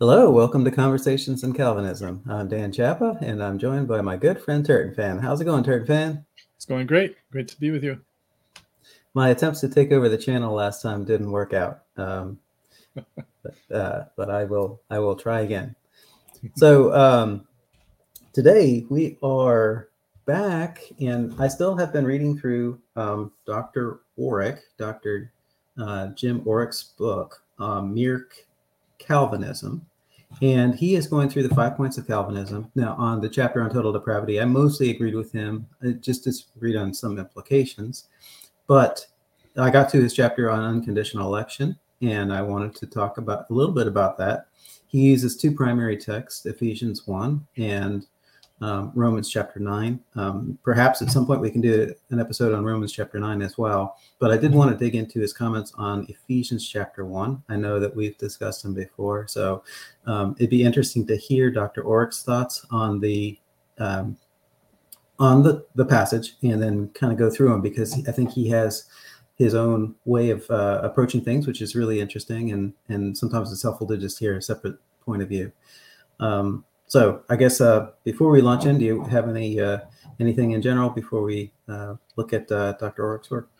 Hello, welcome to Conversations in Calvinism. I'm Dan Chapa, and I'm joined by my good friend TurretinFan. How's it going, TurretinFan? It's going great. Great to be with you. My attempts to take over the channel last time didn't work out, um, but, uh, but I will. I will try again. So um, today we are back, and I still have been reading through um, Dr. Orrick, Dr. Uh, Jim Orrick's book, um, Mere Calvinism. And he is going through the five points of Calvinism. Now, on the chapter on total depravity, I mostly agreed with him, I just disagreed on some implications. But I got to his chapter on unconditional election, and I wanted to talk about a little bit about that. He uses two primary texts, Ephesians 1 and um, Romans chapter 9. Um, perhaps at some point we can do an episode on Romans chapter 9 as well. But I did want to dig into his comments on Ephesians chapter 1. I know that we've discussed them before. So um, it'd be interesting to hear Dr. Orrick's thoughts on the. Um, on the, the passage and then kind of go through them because I think he has his own way of uh, approaching things, which is really interesting. And, and sometimes it's helpful to just hear a separate point of view. Um, so I guess uh, before we launch in, do you have any uh, anything in general before we uh, look at uh, Dr. Orrick's work?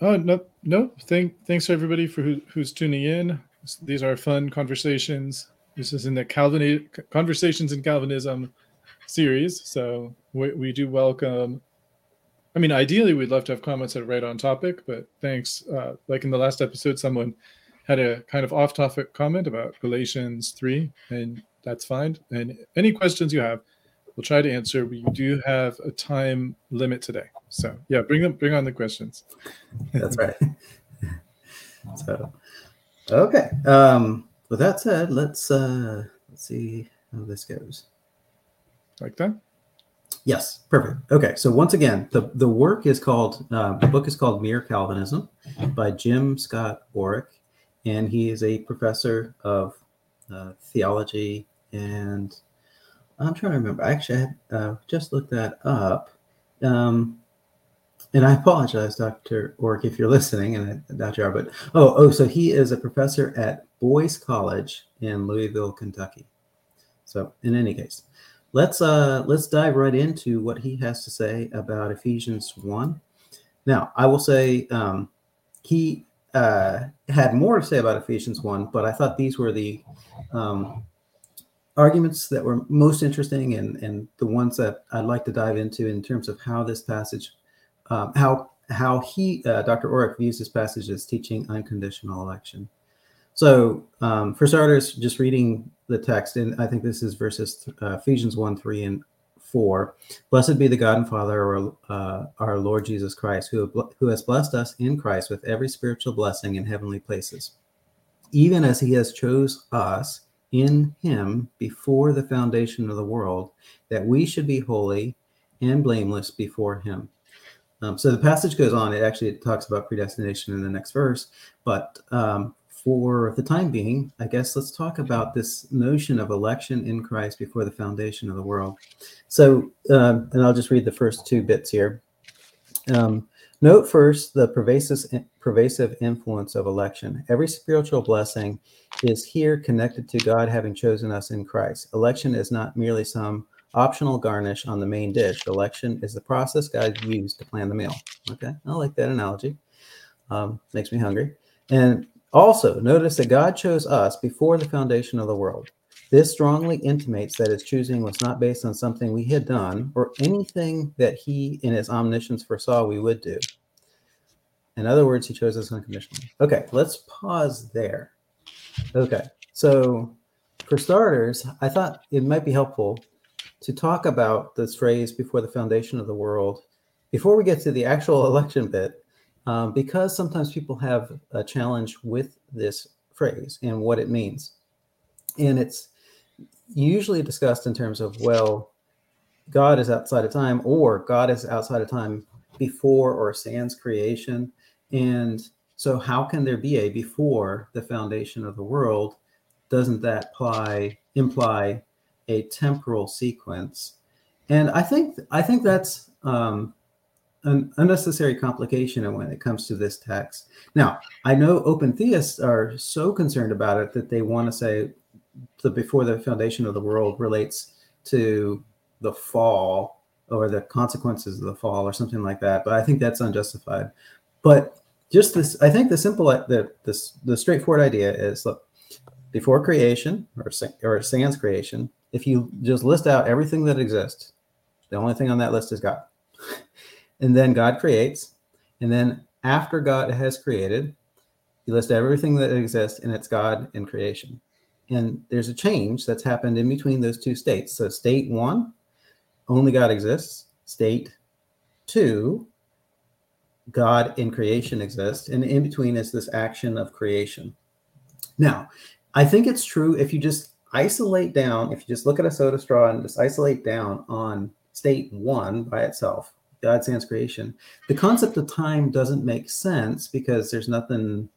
Oh no, no. Thank thanks to everybody for who, who's tuning in. These are fun conversations. This is in the Calvin Conversations in Calvinism series, so we, we do welcome. I mean, ideally, we'd love to have comments that are right on topic, but thanks. Uh, like in the last episode, someone had a kind of off-topic comment about Galatians three, and that's fine. And any questions you have, we'll try to answer. We do have a time limit today, so yeah, bring them, bring on the questions. That's right. so, okay. Um, with that said, let's uh, let's see how this goes. Like that. Yes, perfect. Okay, so once again, the, the work is called, uh, the book is called Mere Calvinism by Jim Scott Orrick, and he is a professor of uh, theology and I'm trying to remember. Actually, I had, uh, just looked that up. Um, and I apologize, Dr. Orrick, if you're listening, and Dr. R, but oh, oh, so he is a professor at Boyce College in Louisville, Kentucky. So, in any case, let's uh, let's dive right into what he has to say about Ephesians one. Now, I will say um, he uh, had more to say about Ephesians one, but I thought these were the um, arguments that were most interesting and, and the ones that I'd like to dive into in terms of how this passage, um, how how he, uh, Dr. Orrick, views this passage as teaching unconditional election. So, um, for starters, just reading the text, and I think this is verses uh, Ephesians 1 3 and 4. Blessed be the God and Father of our, uh, our Lord Jesus Christ, who, who has blessed us in Christ with every spiritual blessing in heavenly places, even as he has chose us in him before the foundation of the world, that we should be holy and blameless before him. Um, so the passage goes on. It actually talks about predestination in the next verse. But um, for the time being, I guess let's talk about this notion of election in Christ before the foundation of the world. So, um, and I'll just read the first two bits here. Um, Note first the pervasive, pervasive influence of election. Every spiritual blessing is here connected to God having chosen us in Christ. Election is not merely some optional garnish on the main dish. Election is the process God used to plan the meal. Okay, I like that analogy. Um, makes me hungry. And also, notice that God chose us before the foundation of the world. This strongly intimates that his choosing was not based on something we had done or anything that he, in his omniscience, foresaw we would do. In other words, he chose us unconditionally. Okay, let's pause there. Okay, so for starters, I thought it might be helpful to talk about this phrase before the foundation of the world before we get to the actual election bit, um, because sometimes people have a challenge with this phrase and what it means. And it's usually discussed in terms of, well, God is outside of time, or God is outside of time before or sans creation. And so, how can there be a before the foundation of the world? Doesn't that imply imply a temporal sequence? And I think I think that's um, an unnecessary complication when it comes to this text. Now, I know open theists are so concerned about it that they want to say the before the foundation of the world relates to the fall or the consequences of the fall or something like that. But I think that's unjustified. But just this, I think the simple, uh, the this the straightforward idea is look before creation or or sans creation. If you just list out everything that exists, the only thing on that list is God, and then God creates, and then after God has created, you list everything that exists, and it's God in creation. And there's a change that's happened in between those two states. So state one only God exists. State two, God in creation exists. And in between is this action of creation. Now, I think it's true if you just isolate down, if you just look at a soda straw and just isolate down on state one by itself, God sans creation, the concept of time doesn't make sense because there's nothing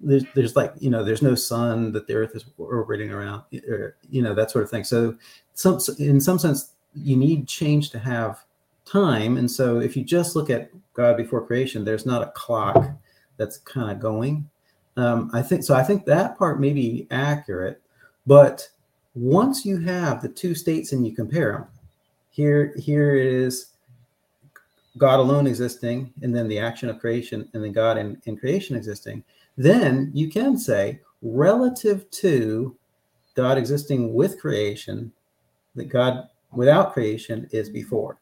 there's, there's like you know there's no sun that the earth is orbiting around or you know that sort of thing so some in some sense you need change to have time. And so if you just look at God before creation, there's not a clock that's kind of going. Um, I think so. I think that part may be accurate, but once you have the two states and you compare them, here here is God alone existing, and then the action of creation, and then God in, creation existing. Then you can say relative to God existing with creation, that God without creation is before.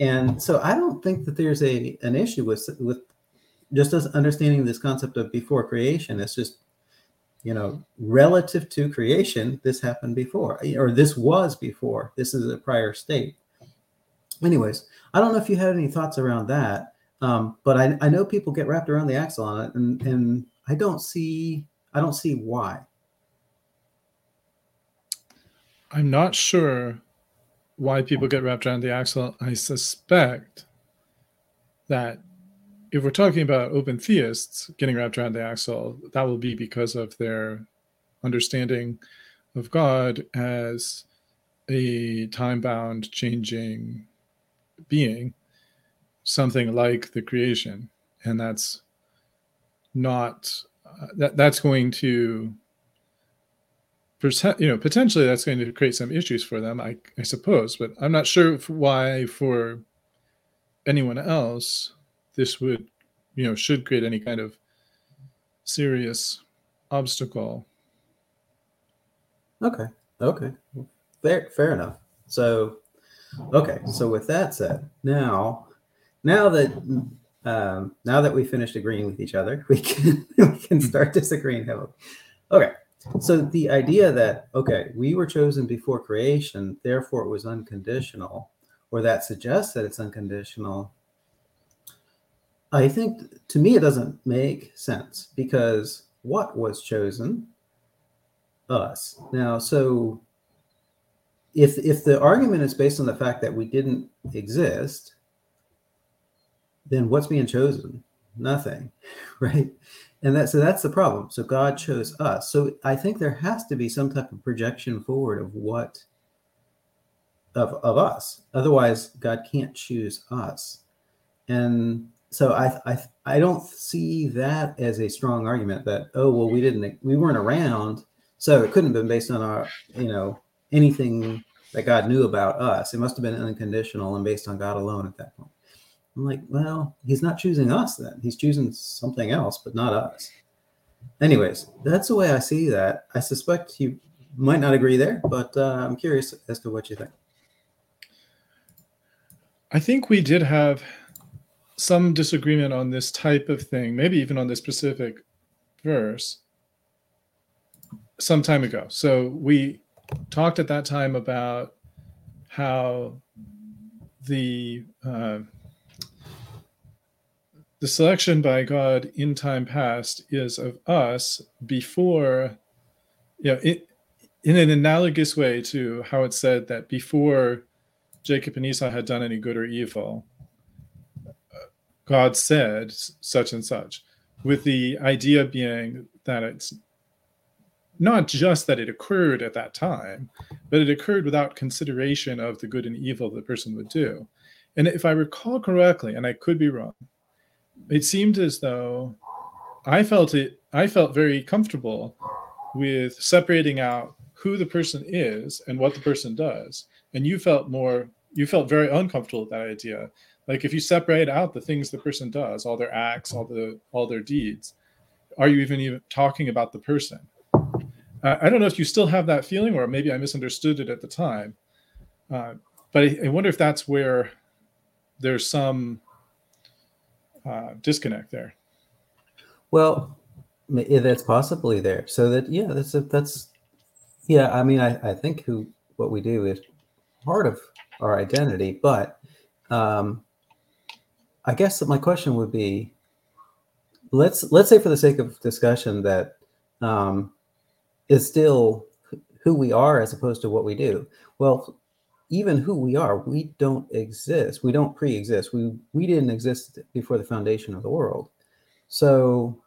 And so I don't think that there's a an issue with with just us understanding this concept of before creation. It's just you know relative to creation, this happened before, or this was before. This is a prior state. Anyways, I don't know if you had any thoughts around that, um, but I, I know people get wrapped around the axle on it, and and I don't see I don't see why. I'm not sure why people get wrapped around the axle, I suspect that if we're talking about open theists getting wrapped around the axle, that will be because of their understanding of God as a time bound, changing being, something like the creation. And that's not, uh, that, that's going to you know potentially that's going to create some issues for them I, I suppose. But i'm not sure why for anyone else this would you know should create any kind of serious obstacle. Okay. Okay. Fair fair enough. So okay so with that said now now that um, now that we finished agreeing with each other we can we can start disagreeing heavily okay so the idea that, okay, we were chosen before creation, therefore it was unconditional, or that suggests that it's unconditional, I think to me it doesn't make sense because what was chosen? Us. Now, so if if the argument is based on the fact that we didn't exist, then what's being chosen? Nothing, right? and that so that's the problem so god chose us so i think there has to be some type of projection forward of what of, of us otherwise god can't choose us and so I, I i don't see that as a strong argument that oh well we didn't we weren't around so it couldn't have been based on our you know anything that god knew about us it must have been unconditional and based on god alone at that point I'm like, well, he's not choosing us then. He's choosing something else, but not us. Anyways, that's the way I see that. I suspect you might not agree there, but uh, I'm curious as to what you think. I think we did have some disagreement on this type of thing, maybe even on this specific verse some time ago. So we talked at that time about how the uh, the selection by God in time past is of us before, you know, it, in an analogous way to how it said that before Jacob and Esau had done any good or evil, God said such and such, with the idea being that it's not just that it occurred at that time, but it occurred without consideration of the good and evil the person would do. And if I recall correctly, and I could be wrong, it seemed as though I felt it. I felt very comfortable with separating out who the person is and what the person does and you felt more you felt very uncomfortable with that idea like if you separate out the things the person does all their acts all the all their deeds are you even even talking about the person i don't know if you still have that feeling or maybe i misunderstood it at the time uh, but I, I, wonder if that's where there's some uh, disconnect there. Well that's possibly there. So that yeah that's a, that's yeah i mean I, I think who what we do is part of our identity but um i guess that my question would be let's let's say for the sake of discussion that um is still who we are as opposed to what we do well even who we are we don't exist we don't pre-exist we we didn't exist before the foundation of the world so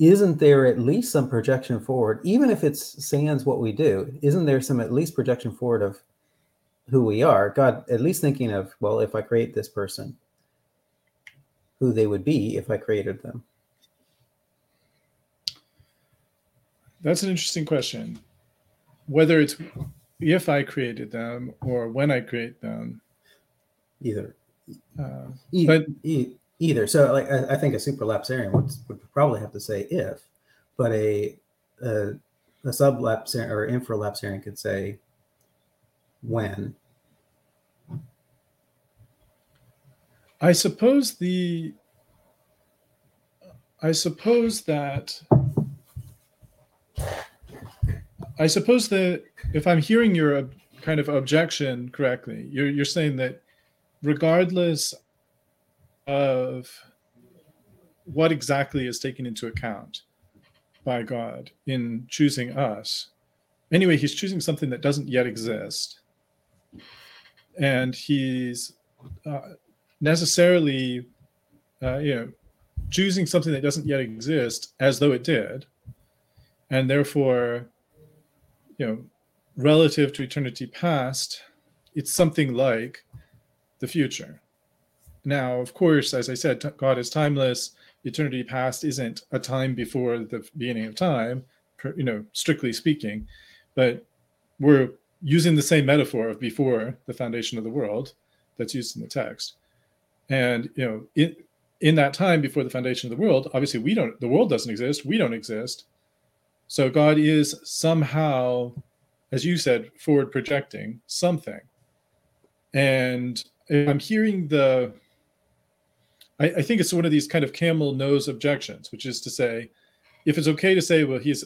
isn't there at least some projection forward, even if it's sans what we do? Isn't there some at least projection forward of who we are? God, at least thinking of, well, if I create this person, who they would be if I created them. That's an interesting question. Whether it's if I created them or when I create them. Either. Uh, e- but e- either. So, like, I, I think a supralapsarian would, would probably have to say if, but a a, a sublapsarian or infralapsarian could say when. I suppose the. I suppose that. I suppose that if I'm hearing your kind of objection correctly, you're you're saying that regardless of what exactly is taken into account by God in choosing us. Anyway, he's choosing something that doesn't yet exist. And he's uh, necessarily, uh, you know, choosing something that doesn't yet exist as though it did. And therefore, you know, relative to eternity past, it's something like the future. Now, of course, as I said, God is timeless. Eternity past isn't a time before the beginning of time, you know, strictly speaking, but we're using the same metaphor of before the foundation of the world that's used in the text. And, you know, in, in that time before the foundation of the world, obviously we don't, the world doesn't exist, we don't exist. So God is somehow, as you said, forward projecting something. And I'm hearing the I, I think it's one of these kind of camel nose objections, which is to say, if it's okay to say, well, he's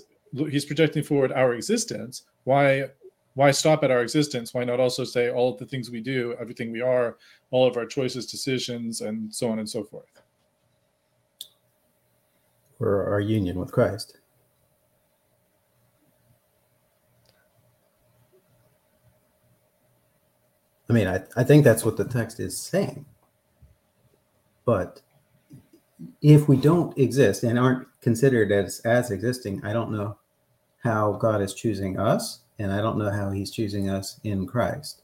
he's projecting forward our existence, why why stop at our existence? Why not also say all of the things we do, everything we are, all of our choices, decisions, and so on and so forth? Or our union with Christ. Mean, I, I think that's what the text is saying. But if we don't exist and aren't considered as as existing, I don't know how God is choosing us, and I don't know how He's choosing us in Christ.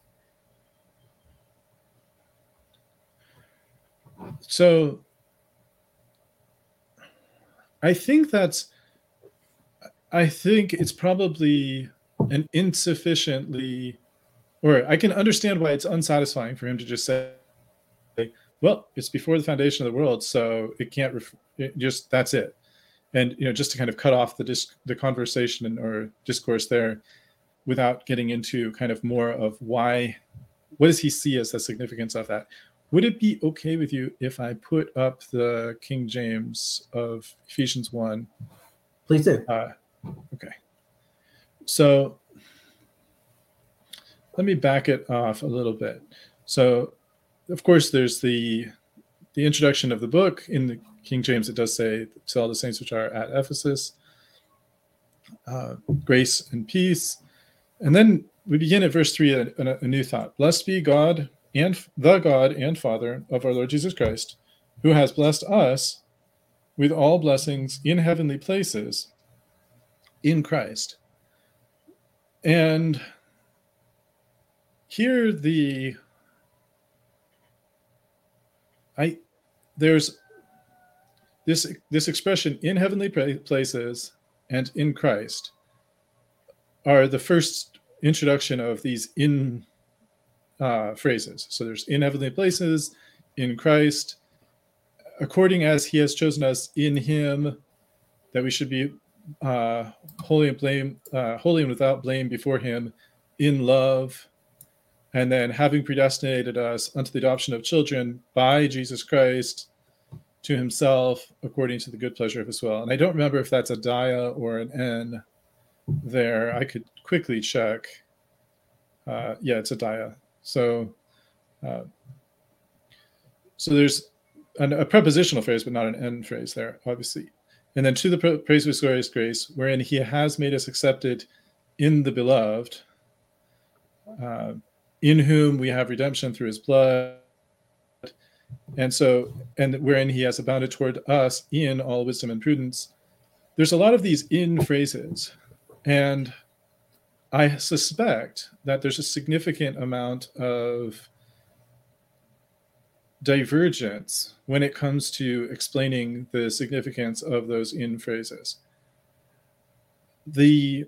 So I think that's I think it's probably an insufficiently or I can understand why it's unsatisfying for him to just say well, it's before the foundation of the world, so it can't ref- it just that's it. And you know, just to kind of cut off the dis- the conversation and, or discourse there, without getting into kind of more of why, what does he see as the significance of that? Would it be okay with you if I put up the King James of Ephesians one? Please do. Uh, okay. So let me back it off a little bit. So of course, there's the the introduction of the book in the King James. It does say, "To all the saints which are at Ephesus, uh, grace and peace." And then we begin at verse three, a, a new thought: "Blessed be God and the God and Father of our Lord Jesus Christ, who has blessed us with all blessings in heavenly places in Christ." And here the I there's this this expression in heavenly places and in Christ are the first introduction of these in uh, phrases. So there's in heavenly places, in Christ, according as he has chosen us in him, that we should be uh, holy and blame, uh, holy and without blame before him in love, and then having predestinated us unto the adoption of children by Jesus Christ to himself according to the good pleasure of his will. And I don't remember if that's a dia or an en there. I could quickly check. Uh, yeah, it's a dia. So, uh, so there's an, a prepositional phrase, but not an end phrase there, obviously. And then to the praise of his glorious grace, wherein he has made us accepted in the beloved, uh, in whom we have redemption through his blood. And so, and wherein he has abounded toward us in all wisdom and prudence. There's a lot of these in phrases. And I suspect that there's a significant amount of divergence when it comes to explaining the significance of those in phrases. The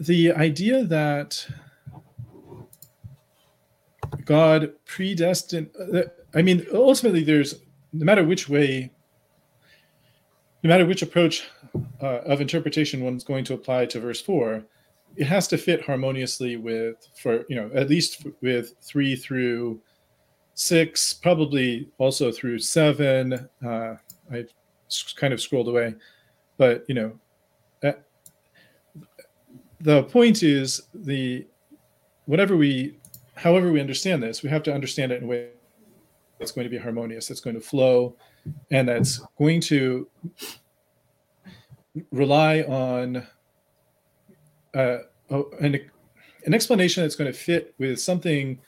the idea that God predestined, I mean, ultimately, there's no matter which way, no matter which approach uh, of interpretation one's going to apply to verse four, it has to fit harmoniously with, for you know, at least with three through six, probably also through seven. Uh, I kind of scrolled away, but you know, uh, the point is the whatever we, however we understand this, we have to understand it in a way that's going to be harmonious, that's going to flow, and that's going to rely on uh, an, an explanation that's going to fit with something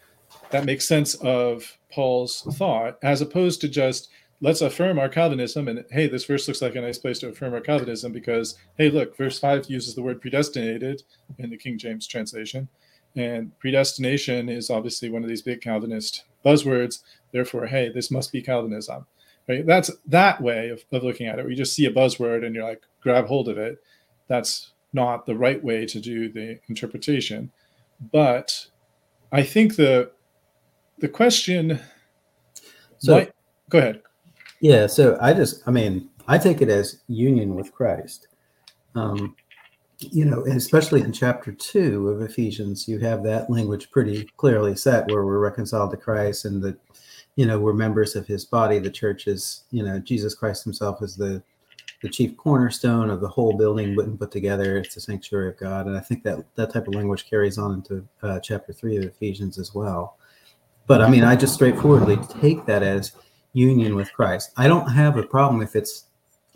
that makes sense of Paul's thought, as opposed to just let's affirm our Calvinism. And hey, this verse looks like a nice place to affirm our Calvinism because, hey, look, verse 5 uses the word predestinated in the King James translation. And predestination is obviously one of these big Calvinist buzzwords. Therefore, hey, this must be Calvinism. Right? That's that way of, of looking at it. Where you just see a buzzword and you're like, grab hold of it. That's not the right way to do the interpretation. But I think the the question. So might, go ahead. Yeah. So I just, I mean, I take it as union with Christ. Um, you know, especially in chapter two of Ephesians, you have that language pretty clearly set where we're reconciled to Christ and that, you know, we're members of his body. The church is, you know, Jesus Christ himself is the the chief cornerstone of the whole building and put together. It's the sanctuary of God. And I think that that type of language carries on into uh, chapter three of Ephesians as well. But I mean, I just straightforwardly take that as union with Christ. I don't have a problem if it's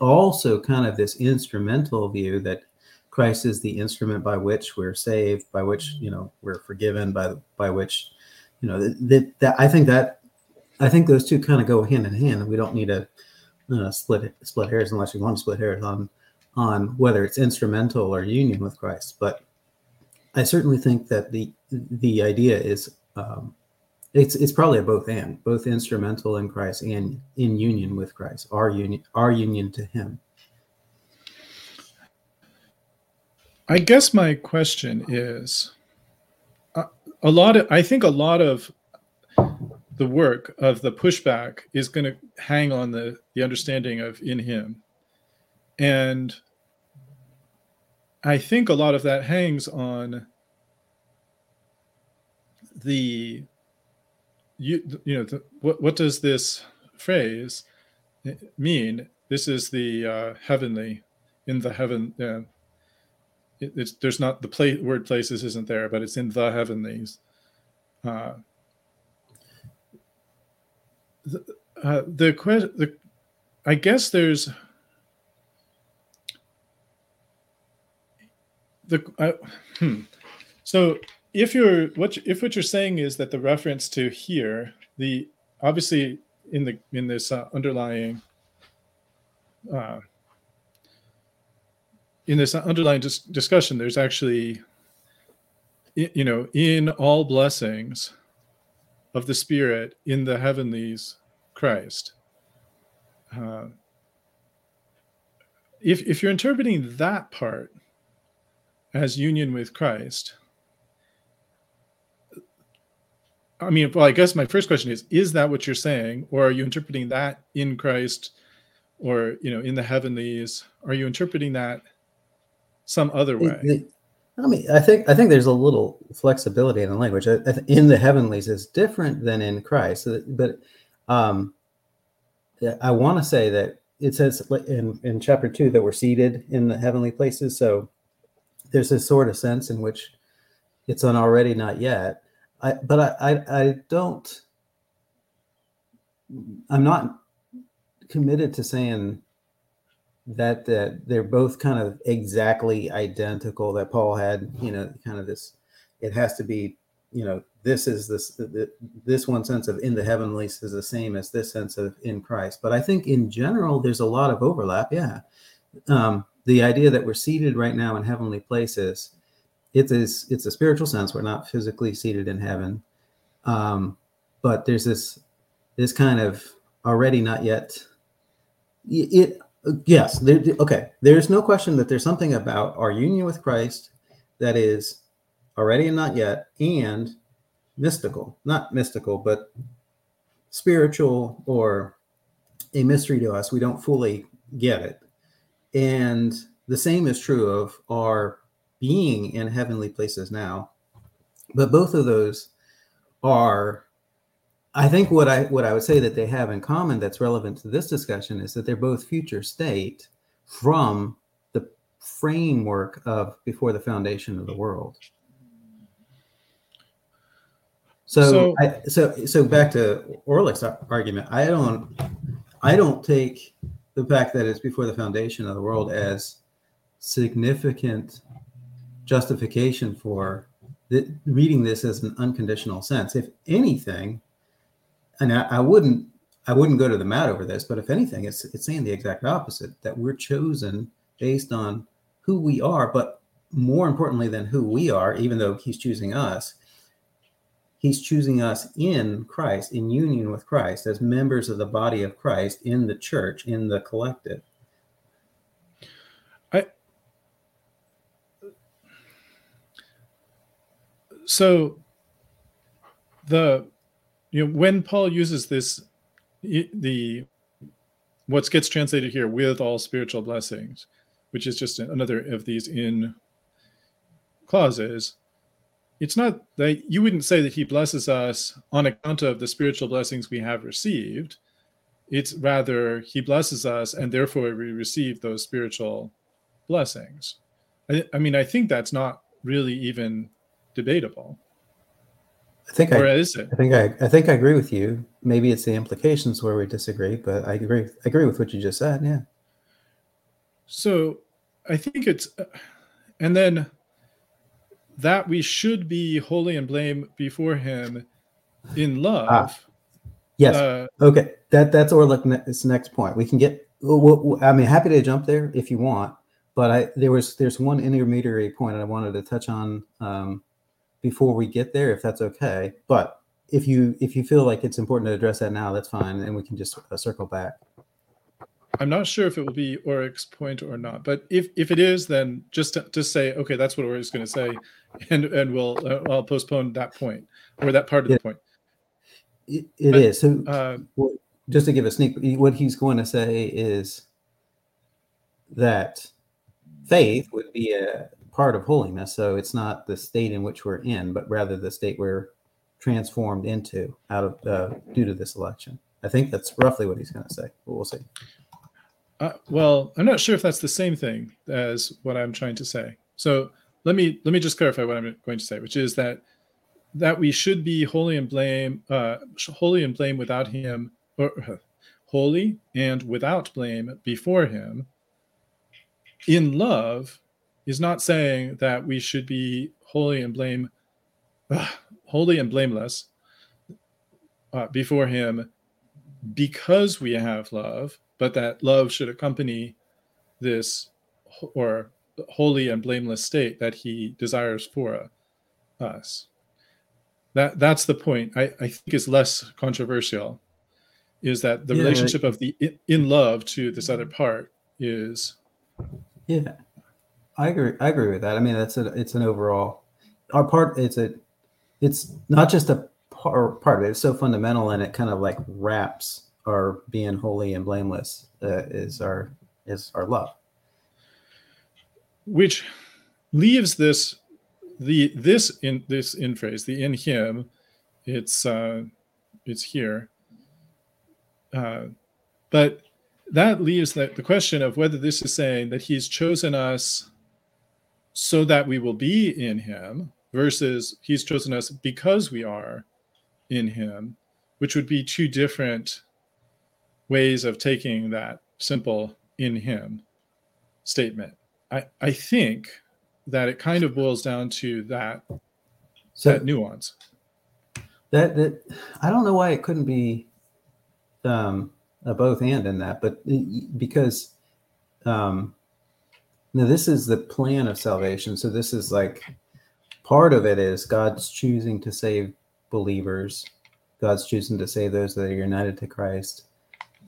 also kind of this instrumental view that Christ is the instrument by which we're saved, by which you know we're forgiven, by by which you know that, that, that I think that I think those two kind of go hand in hand, and we don't need to uh, split split hairs unless you want to split hairs on on whether it's instrumental or union with Christ. But I certainly think that the the idea is um, it's it's probably a both and both instrumental in Christ and in union with Christ, our union our union to Him. I guess my question is uh, a lot of I think a lot of the work of the pushback is going to hang on the the understanding of in him and i think a lot of that hangs on the you you know the, what what does this phrase mean? This is the uh, heavenly in the heaven. Uh, it's there's not the play, word places isn't there, but it's in the heavenlies. Uh, the uh, the, the I guess there's the uh, hmm. so if you're what if what you're saying is that the reference to here, the obviously in the in this uh, underlying uh, in this underlying dis- discussion, there's actually you know in all blessings of the Spirit in the heavenlies, Christ. Uh, if if you're interpreting that part as union with Christ, I mean, well, I guess my first question is: Is that what you're saying, or are you interpreting that in Christ, or you know, in the heavenlies? Are you interpreting that some other way? I mean, I think I think there's a little flexibility in the language. In the heavenlies is different than in Christ, but um, I want to say that it says in in chapter two that we're seated in the heavenly places. So there's this sort of sense in which it's an already not yet. I but I I, I don't. I'm not committed to saying that that they're both kind of exactly identical that paul had you know kind of this it has to be you know this is this this one sense of in the heavenlies is the same as this sense of in christ. But i think in general there's a lot of overlap yeah. Um, the idea that we're seated right now in heavenly places it is it's a spiritual sense. We're not physically seated in heaven. Um, but there's this this kind of already not yet it Yes. There, okay. There's no question that there's something about our union with Christ that is already and not yet, and mystical. Not mystical, but spiritual or a mystery to us. We don't fully get it. And the same is true of our being in heavenly places now. But both of those are I think what I what I would say that they have in common that's relevant to this discussion is that they're both future state from the framework of before the foundation of the world. So so I, so, so back to Orrick's argument. I don't I don't take the fact that it's before the foundation of the world as significant justification for the, reading this as an unconditional sense. If anything, and I, I, wouldn't I wouldn't go to the mat over this, but if anything, it's it's saying the exact opposite that we're chosen based on who we are, but more importantly than who we are, even though he's choosing us, he's choosing us in Christ, in union with Christ, as members of the body of Christ in the church, in the collective. I so the you know when paul uses this the what gets translated here with all spiritual blessings which is just another of these in clauses it's not that you wouldn't say that he blesses us on account of the spiritual blessings we have received. It's rather he blesses us and therefore we receive those spiritual blessings. I, I mean i think that's not really even debatable I think or I, is it? I think I, I think I agree with you. Maybe it's the implications where we disagree, but I agree. I agree with what you just said. Yeah. So I think it's, and then that we should be holy and blame before Him in love. Ah, yes. Uh, okay. That that's Orrick's next point. We can get. I mean, happy to jump there if you want, but I there was there's one intermediary point I wanted to touch on. Um, before we get there, if that's okay. But if you if you feel like it's important to address that now, that's fine, and we can just uh, circle back. I'm not sure if it will be Orrick's point or not, but if if it is, then just to, just say okay, that's what Orrick's going to say, and and we'll uh, I'll postpone that point or that part of the point. It, it but, is. So uh, just to give a sneak, what he's going to say is that faith would be a part of holiness. So it's not the state in which we're in, but rather the state we're transformed into out of uh, due to this election. I think that's roughly what he's going to say, but we'll see. Uh, well, I'm not sure if that's the same thing as what I'm trying to say. So let me let me just clarify what I'm going to say, which is that that we should be holy and blame, uh, holy and blame without him, or uh, holy and without blame before him, in love is not saying that we should be holy and blame, uh, holy and blameless uh, before Him because we have love, but that love should accompany this or holy and blameless state that He desires for us. That that's the point. I, I think is less controversial. Is that the yeah, relationship of the in love to this other part is Yeah, I agree. I agree with that. I mean, that's a it's an overall our part. It's a it's not just a part, part of it. It's so fundamental, and it kind of like wraps our being holy and blameless uh, is our is our love, which leaves this the this in this in phrase the in him it's uh it's here uh but that leaves that the question of whether this is saying that he's chosen us so that we will be in him versus he's chosen us because we are in him which would be two different ways of taking that simple in him statement. I i think that it kind of boils down to that so that nuance. That that i don't know why it couldn't be um a both and in that but because um now this is the plan of salvation so this is like part of it is god's choosing to save believers god's choosing to save those that are united to christ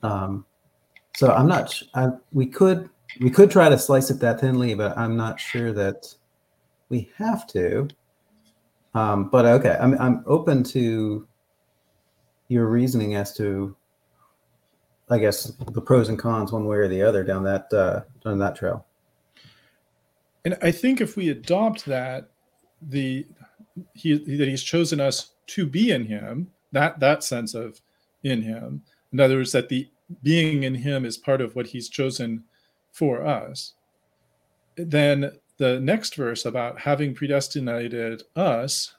um so i'm not I, we could we could try to slice it that thinly, but I'm not sure that we have to. Um, but okay, I'm I'm open to your reasoning as to, I guess, the pros and cons one way or the other down that uh, down that trail. And I think if we adopt that, the he that he's chosen us to be in him, that that sense of in him. In other words, that the being in him is part of what he's chosen for us. Then the next verse about having predestinated us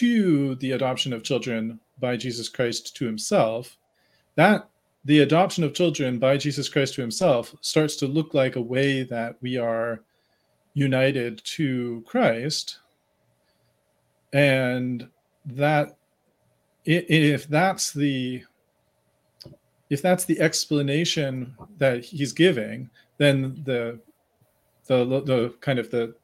to the adoption of children by Jesus Christ to himself, that the adoption of children by Jesus Christ to himself starts to look like a way that we are united to Christ. And that if that's the if that's the explanation that he's giving then the the the kind of the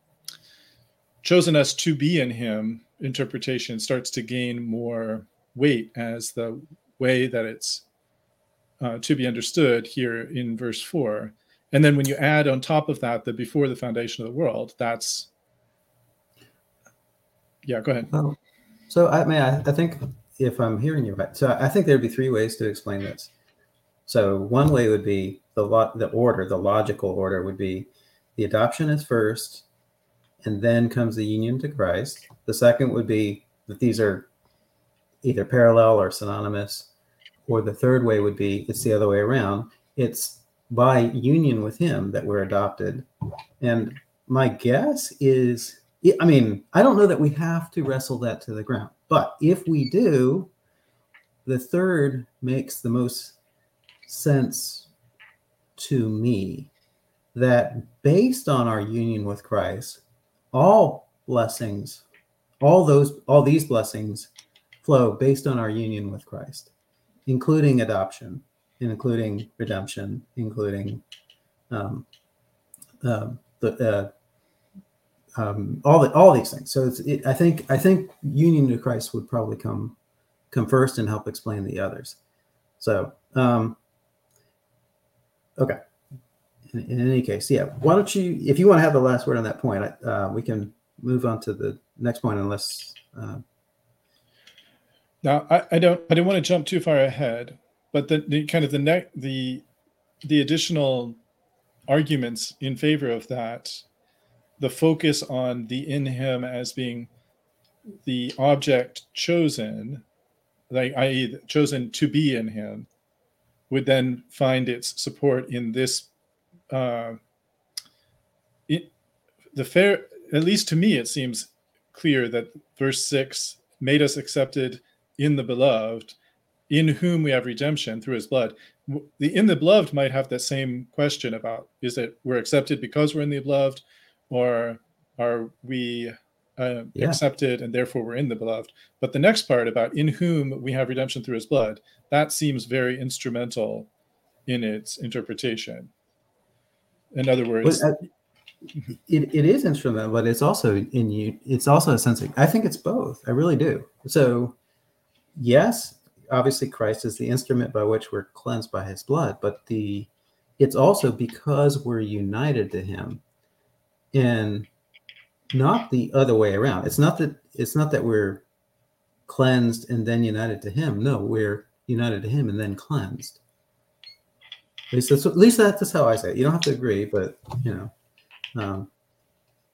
chosen us to be in him interpretation starts to gain more weight as the way that it's uh, to be understood here in verse 4 and then when you add on top of that the before the foundation of the world that's yeah go ahead oh, so i mean I, I think if i'm hearing you right so i think there'd be three ways to explain this so one way would be the lo- the order, the logical order would be the adoption is first, and then comes the union to Christ. The second would be that these are either parallel or synonymous. Or the third way would be it's the other way around. It's by union with Him that we're adopted. And my guess is, I mean, I don't know that we have to wrestle that to the ground, but if we do, the third makes the most sense to me that based on our union with Christ, all blessings, all those, all these blessings flow based on our union with Christ, including adoption, including redemption, including um, uh, the uh, um, all the all these things. So it, I think I think union to Christ would probably come come first and help explain the others. So um, Okay. In, in, any case, yeah. Why don't you, if you want to have the last word on that point, uh, we can move on to the next point, unless. Uh... Now, I, I don't, I don't want to jump too far ahead, but the, the kind of the next, the, the additional arguments in favor of that, the focus on the in him as being the object chosen, like i.e., chosen to be in him, would then find its support in this uh, it, the fair at least to me it seems clear that verse 6 made us accepted in the beloved in whom we have redemption through his blood. The in the beloved might have that same question about is it we're accepted because we're in the beloved or are we uh, yeah. accepted and therefore we're in the beloved? But the next part about in whom we have redemption through his blood that seems very instrumental in its interpretation. In other words uh, it, it is instrumental but it's also in you it's also a sense of i think it's both. I really do. So yes obviously christ is the instrument by which we're cleansed by his blood but the it's also because we're united to him and not the other way around. It's not that it's not that we're cleansed and then united to him. No, we're united to him and then cleansed. At least that's at least that's how I say it. You don't have to agree, but you know, um,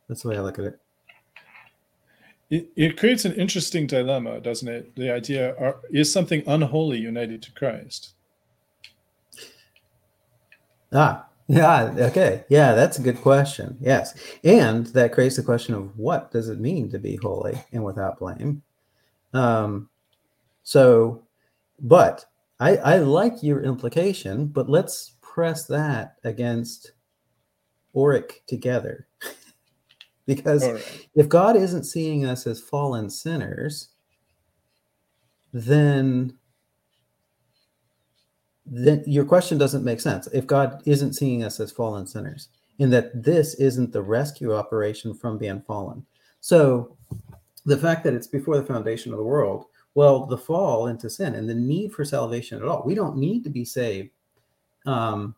that's the way I look at it. It, it creates an interesting dilemma, doesn't it? The idea are, is something unholy united to Christ? Ah, yeah, okay. Yeah, that's a good question. Yes. And that creates the question of what does it mean to be holy and without blame? Um, so, but I, I like your implication, but let's press that against Orrick together. Because right. if God isn't seeing us as fallen sinners, then then your question doesn't make sense. If God isn't seeing us as fallen sinners, in that this isn't the rescue operation from being fallen. So the fact that it's before the foundation of the world, well, the fall into sin and the need for salvation at all. We don't need to be saved um,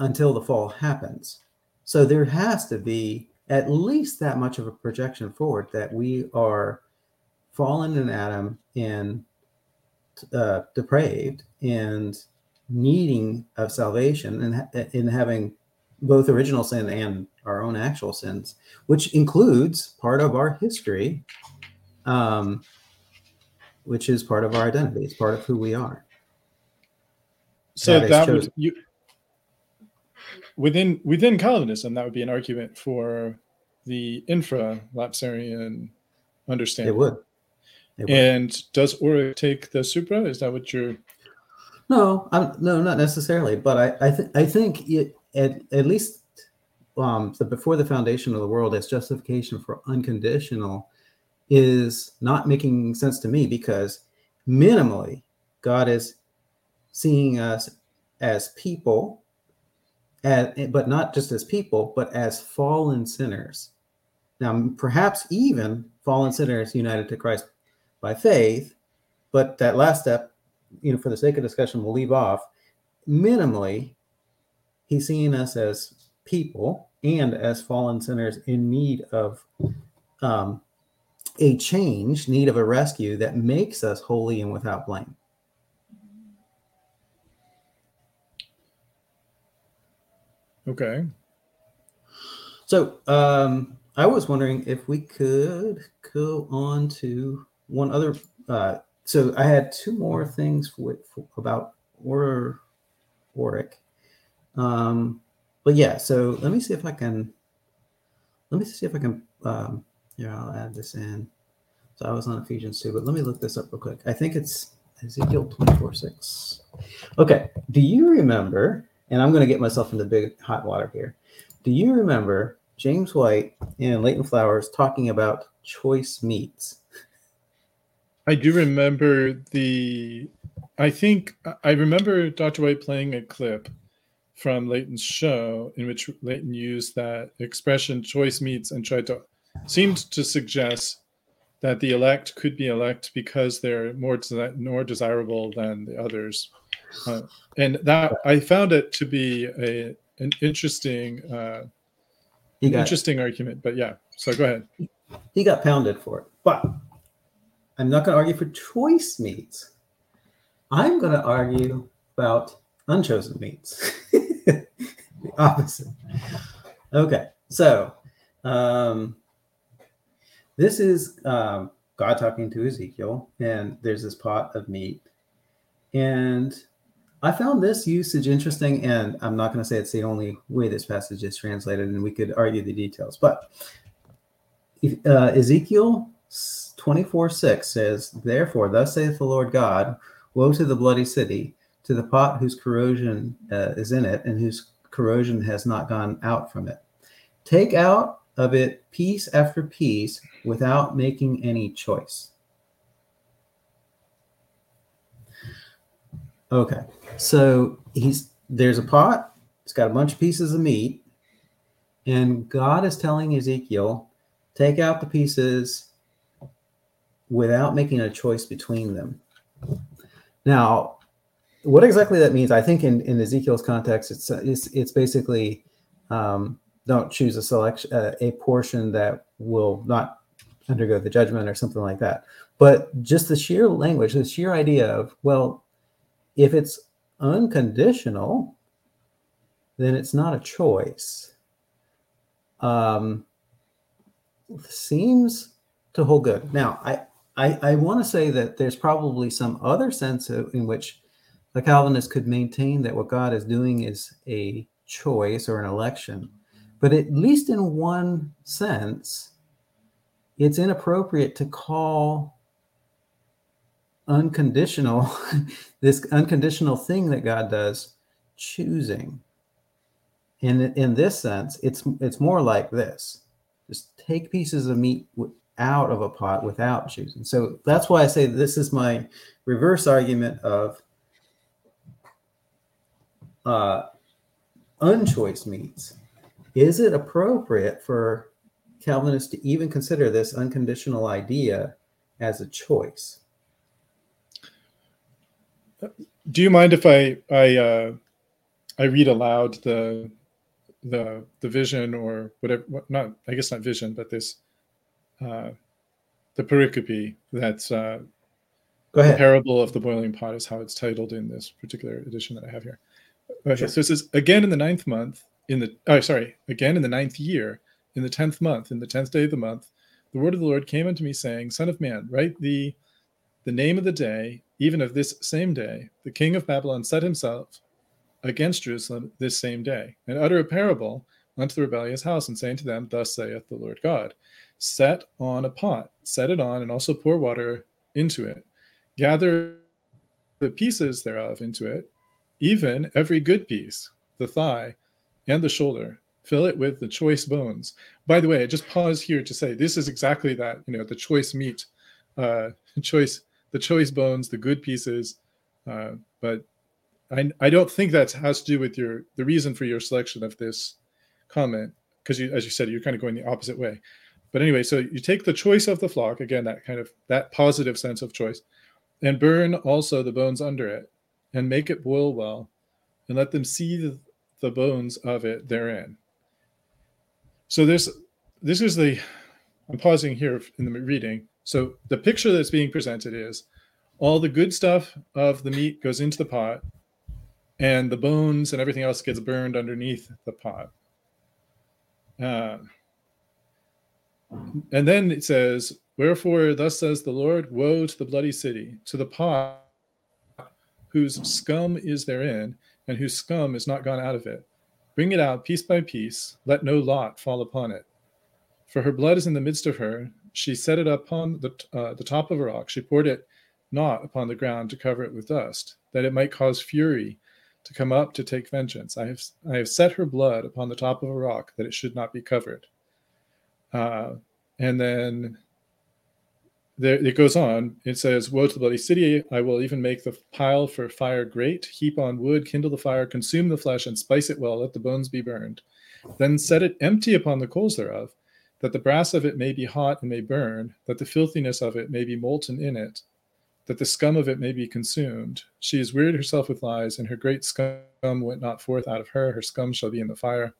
until the fall happens. So there has to be at least that much of a projection forward that we are fallen in Adam and uh, depraved and needing of salvation and in having both original sin and our own actual sins, which includes part of our history, um, which is part of our identity. It's part of who we are. So that, that would you within within Calvinism, that would be an argument for the infra-lapsarian understanding. It would. It And does Orrick take the supra? Is that what you're? No, I'm, no, not necessarily. But I, I, th- I think it, at, at least um, the before the foundation of the world as justification for unconditional is not making sense to me because minimally God is seeing us as people, as, but not just as people, but as fallen sinners. Now, perhaps even fallen sinners united to Christ by faith. But that last step, you know, for the sake of discussion, we'll leave off. Minimally, he's seeing us as people and as fallen sinners in need of um, a change, need of a rescue that makes us holy and without blame. Okay. So um, I was wondering if we could go on to one other. Uh, so I had two more things with, about or Orrick. Um, but yeah, so let me see if I can. Let me see if I can. Um, yeah, I'll add this in. So I was on Ephesians 2, but let me look this up real quick. I think it's Ezekiel 24 6. Okay. Do you remember? And I'm going to get myself into big hot water here. Do you remember James White and Leighton Flowers talking about choice meats? I do remember the. I think I remember Dr. White playing a clip from Leighton's show in which Leighton used that expression "choice meats" and tried to seemed to suggest that the elect could be elect because they're more more desirable than the others, uh, and that I found it to be a an interesting uh, interesting it. argument. But yeah, so go ahead. He got pounded for it, but I'm not going to argue for choice meats. I'm going to argue about unchosen meats. the opposite. Okay, so um, this is um, God talking to Ezekiel, and there's this pot of meat. And I found this usage interesting, and I'm not going to say it's the only way this passage is translated, and we could argue the details. But uh, Ezekiel 24 6 says, Therefore, thus saith the Lord God, Woe to the bloody city, to the pot whose corrosion uh, is in it, and whose corrosion has not gone out from it. Take out of it piece after piece without making any choice. Okay, so he's there's a pot, it's got a bunch of pieces of meat, and God is telling Ezekiel, take out the pieces without making a choice between them. Now, what exactly that means, I think in, in Ezekiel's context, it's it's, it's basically um, don't choose a selection uh, a portion that will not undergo the judgment or something like that. But just the sheer language, the sheer idea of well, if it's unconditional, then it's not a choice. Um, seems to hold good. Now, I I, I want to say that there's probably some other sense in which the Calvinist could maintain that what God is doing is a choice or an election. But at least in one sense, it's inappropriate to call unconditional, this unconditional thing that God does, choosing. In, in this sense, it's it's more like this. Just take pieces of meat out of a pot without choosing. So that's why I say this is my reverse argument of uh, unchoice meats. Is it appropriate for Calvinists to even consider this unconditional idea as a choice? Do you mind if I I uh, I read aloud the the the vision or whatever? Not I guess not vision, but this uh, the pericope that's uh, Go ahead. the parable of the boiling pot is how it's titled in this particular edition that I have here. Okay, Sure. so it says again in the ninth month, in the oh sorry, again in the ninth year, in the tenth month, in the tenth day of the month, the word of the Lord came unto me, saying, Son of man, write the the name of the day, even of this same day, the king of Babylon set himself against Jerusalem this same day, and utter a parable unto the rebellious house, and saying to them, Thus saith the Lord God, set on a pot, set it on, and also pour water into it. Gather the pieces thereof into it, even every good piece, the thigh and the shoulder. Fill it with the choice bones. By the way, I just pause here to say this is exactly that, you know, the choice meat, uh, choice, the choice bones, the good pieces. Uh, but I, I don't think that has to do with your the reason for your selection of this comment because you, as you said, you're kind of going the opposite way. But anyway, so you take the choice of the flock again, that kind of that positive sense of choice, and burn also the bones under it, and make it boil well, and let them see the, bones of it therein. So this this is the I'm pausing here in the reading. So the picture that's being presented is all the good stuff of the meat goes into the pot, and the bones and everything else gets burned underneath the pot. Uh, and then it says, Wherefore, thus says the Lord, Woe to the bloody city, to the pot whose scum is therein, and whose scum is not gone out of it. Bring it out piece by piece, let no lot fall upon it. For her blood is in the midst of her. She set it upon the, uh, the top of a rock. She poured it not upon the ground to cover it with dust, that it might cause fury to come up to take vengeance. I have, I have set her blood upon the top of a rock, that it should not be covered. Uh, and then there it goes on. It says, Woe to the bloody city! I will even make the pile for fire great, heap on wood, kindle the fire, consume the flesh, and spice it well, let the bones be burned. Then set it empty upon the coals thereof, that the brass of it may be hot and may burn, that the filthiness of it may be molten in it, that the scum of it may be consumed. She has wearied herself with lies, and her great scum went not forth out of her. Her scum shall be in the fire.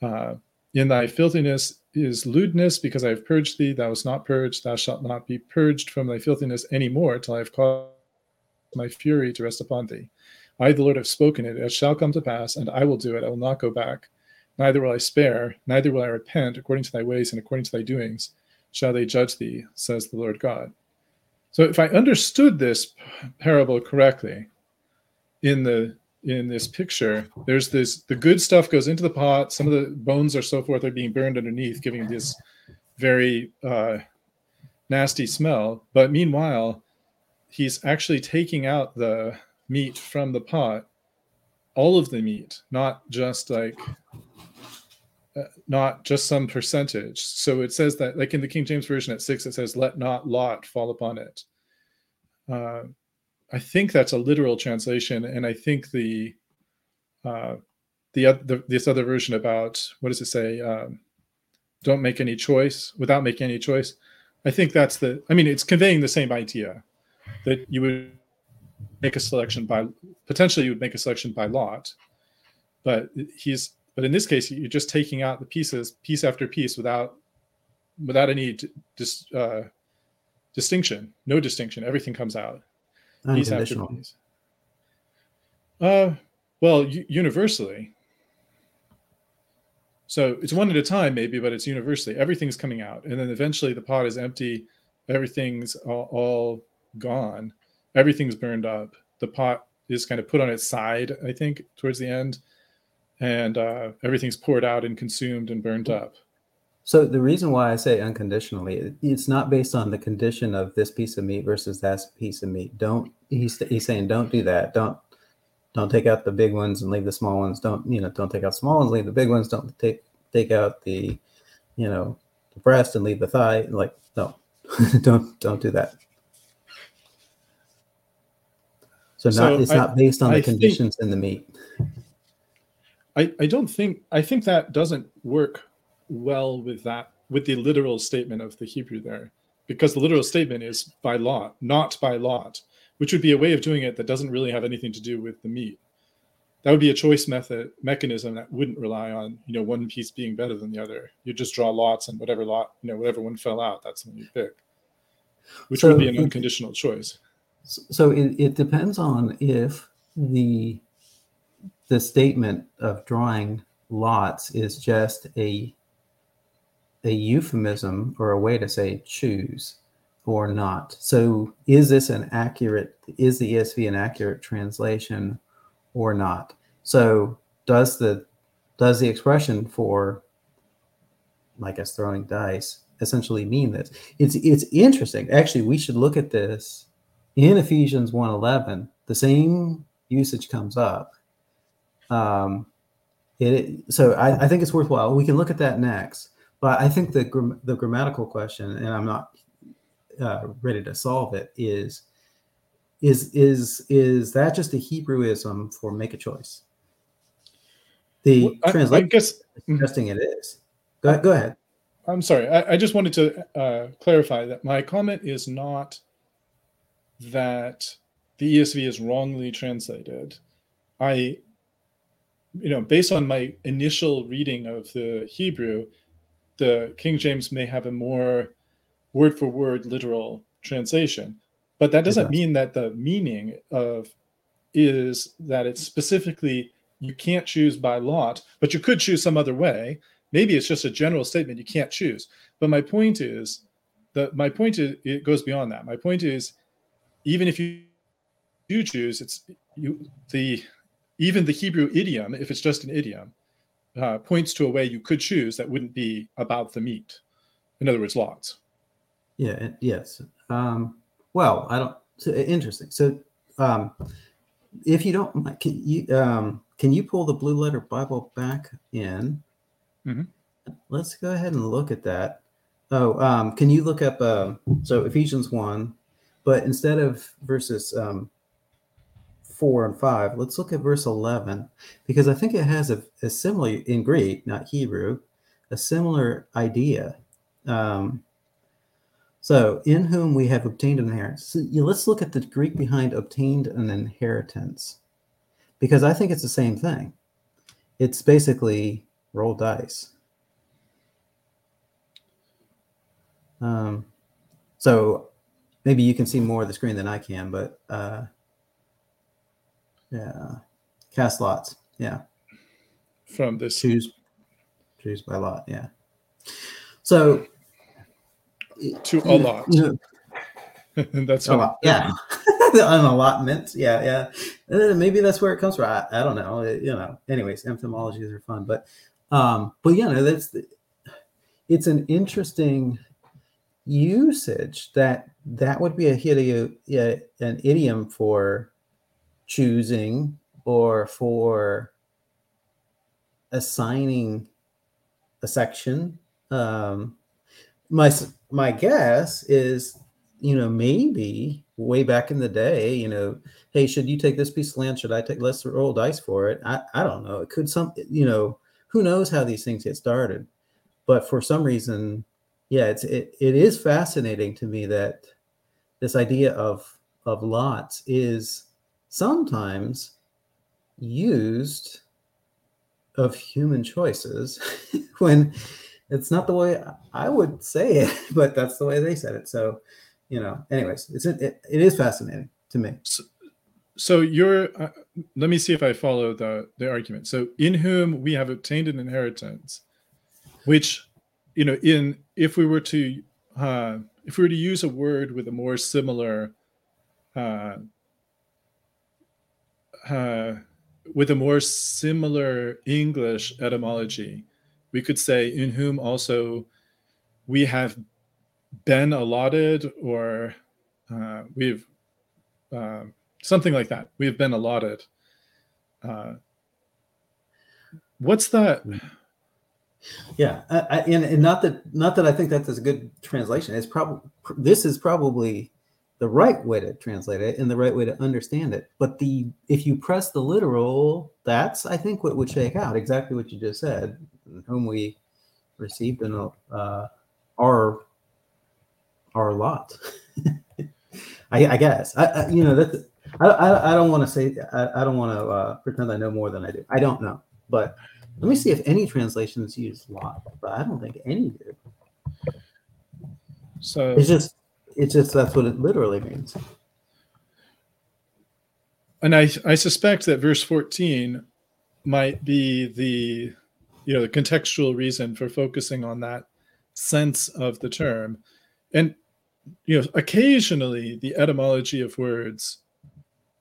Uh, in thy filthiness is lewdness, because I have purged thee. Thou wast not purged. Thou shalt not be purged from thy filthiness any more, till I have caused my fury to rest upon thee. I, the Lord, have spoken it. It shall come to pass, and I will do it. I will not go back. Neither will I spare, neither will I repent. According to thy ways and according to thy doings shall they judge thee, says the Lord God. So, if I understood this parable correctly, in the in this picture, there's this the good stuff goes into the pot. Some of the bones or so forth are being burned underneath, giving this very uh, nasty smell. But meanwhile, he's actually taking out the meat from the pot, all of the meat, not just like not just some percentage. So it says that, like in the King James version at six, it says, "Let not lot fall upon it." Uh, I think that's a literal translation, and I think the uh, the, the this other version about what does it say? Um, don't make any choice without making any choice. I think that's the. I mean, it's conveying the same idea that you would make a selection by potentially you would make a selection by lot, but he's but in this case you're just taking out the pieces piece after piece without without any dis, uh, distinction, no distinction. Everything comes out piece after piece. Uh, well, u- universally. So it's one at a time, maybe, but it's universally. Everything's coming out, and then eventually the pot is empty. Everything's all, all gone. Everything's burned up. The pot is kind of put on its side, I think, towards the end, and uh, everything's poured out and consumed and burned up. So the reason why I say unconditionally, it's not based on the condition of this piece of meat versus that piece of meat. Don't he's he's saying don't do that. Don't don't take out the big ones and leave the small ones. Don't you know? Don't take out small ones, leave the big ones. Don't take take out the you know the breast and leave the thigh. Like no, don't don't do that. So, so it's I, not based on the I conditions think, in the meat. I, I don't think I think that doesn't work well with that with the literal statement of the Hebrew there, because the literal statement is by lot, not by lot, which would be a way of doing it that doesn't really have anything to do with the meat. That would be a choice method mechanism that wouldn't rely on you know one piece being better than the other. You just draw lots, and whatever lot you know whatever one fell out, that's the one you pick, which so would be an unconditional choice. So it, it depends on if the the statement of drawing lots is just a a euphemism or a way to say choose or not. So is this an accurate, is the ESV an accurate translation or not? So does the does the expression for I guess throwing dice essentially mean this? It's it's interesting. Actually, we should look at this in Ephesians 1:11. The same usage comes up. Um, it, so I, I think it's worthwhile. We can look at that next. But I think the the grammatical question, and I'm not uh, ready to solve it, is is is is that just a Hebrewism for make a choice? The well, translation I guess, suggesting it is. Go, go ahead. I'm sorry. I, I just wanted to uh, clarify that my comment is not that the ESV is wrongly translated. I, you know, based on my initial reading of the Hebrew, the King James may have a more word for word literal translation, but that doesn't mean that the meaning of is that it's specifically you can't choose by lot, but you could choose some other way. Maybe it's just a general statement you can't choose. But my point is that my point is it goes beyond that. My point is even if you do choose, it's you the even the Hebrew idiom, if it's just an idiom, uh, points to a way you could choose that wouldn't be about the meat. In other words, lots. Yeah. Yes. Um, well, I don't. So, interesting. So, um, if you don't, can you um, can you pull the Blue Letter Bible back in? Mm-hmm. Let's go ahead and look at that. Oh, um, can you look up? Uh, so Ephesians one, but instead of verses um, 4 and 5. Let's look at verse 11 because I think it has a, a similar, in Greek, not Hebrew, a similar idea. Um, so, in whom we have obtained an inheritance. So, let's look at the Greek behind obtained an inheritance because I think it's the same thing. It's basically roll dice. Um, so maybe you can see more of the screen than I can, but uh, yeah. Cast lots. Yeah. From this. Choose. Choose by lot. Yeah. So. To a lot. You know, that's a lot. Yeah. An allotment. Yeah. Yeah. maybe that's where it comes from. I, I don't know. It, you know. Anyways, etymologies are fun, but um, but yeah, no, that's the, it's an interesting usage that that would be a idiom, yeah, an idiom for choosing or for assigning a section. Um, my my guess is, you know, maybe way back in the day, you know, hey, should you take this piece of land? Should I take? Let's roll dice for it. I I don't know. It could some, you know, who knows how these things get started, but for some reason, yeah, it's it it is fascinating to me that this idea of of lots is sometimes used of human choices when it's not the way I would say it, but that's the way they said it. So, you know, anyways, it's it, it is fascinating to me. So, so you're uh, let me see if I follow the the argument. So, in whom we have obtained an inheritance, which, you know, in if we were to uh, if we were to use a word with a more similar uh, uh, with a more similar English etymology, we could say, in whom also we have been allotted, or uh, we've uh, something like that. We have been allotted. Uh, what's that? Yeah, I, and, and not that not that I think that's a good translation. It's probably this is probably the right way to translate it and the right way to understand it. But the if you press the literal, that's I think what would shake out exactly what you just said, whom we received in uh, our our lot. I, I, guess I, I, you know that I, I, I don't want to say I, I don't want to uh, pretend I know more than I do. I don't know, but let me see if any translations use lot, but I don't think any do. So it's just it's just that's what it literally means. And I I suspect that verse 14 might be the you know the contextual reason for focusing on that sense of the term. And you know occasionally the etymology of words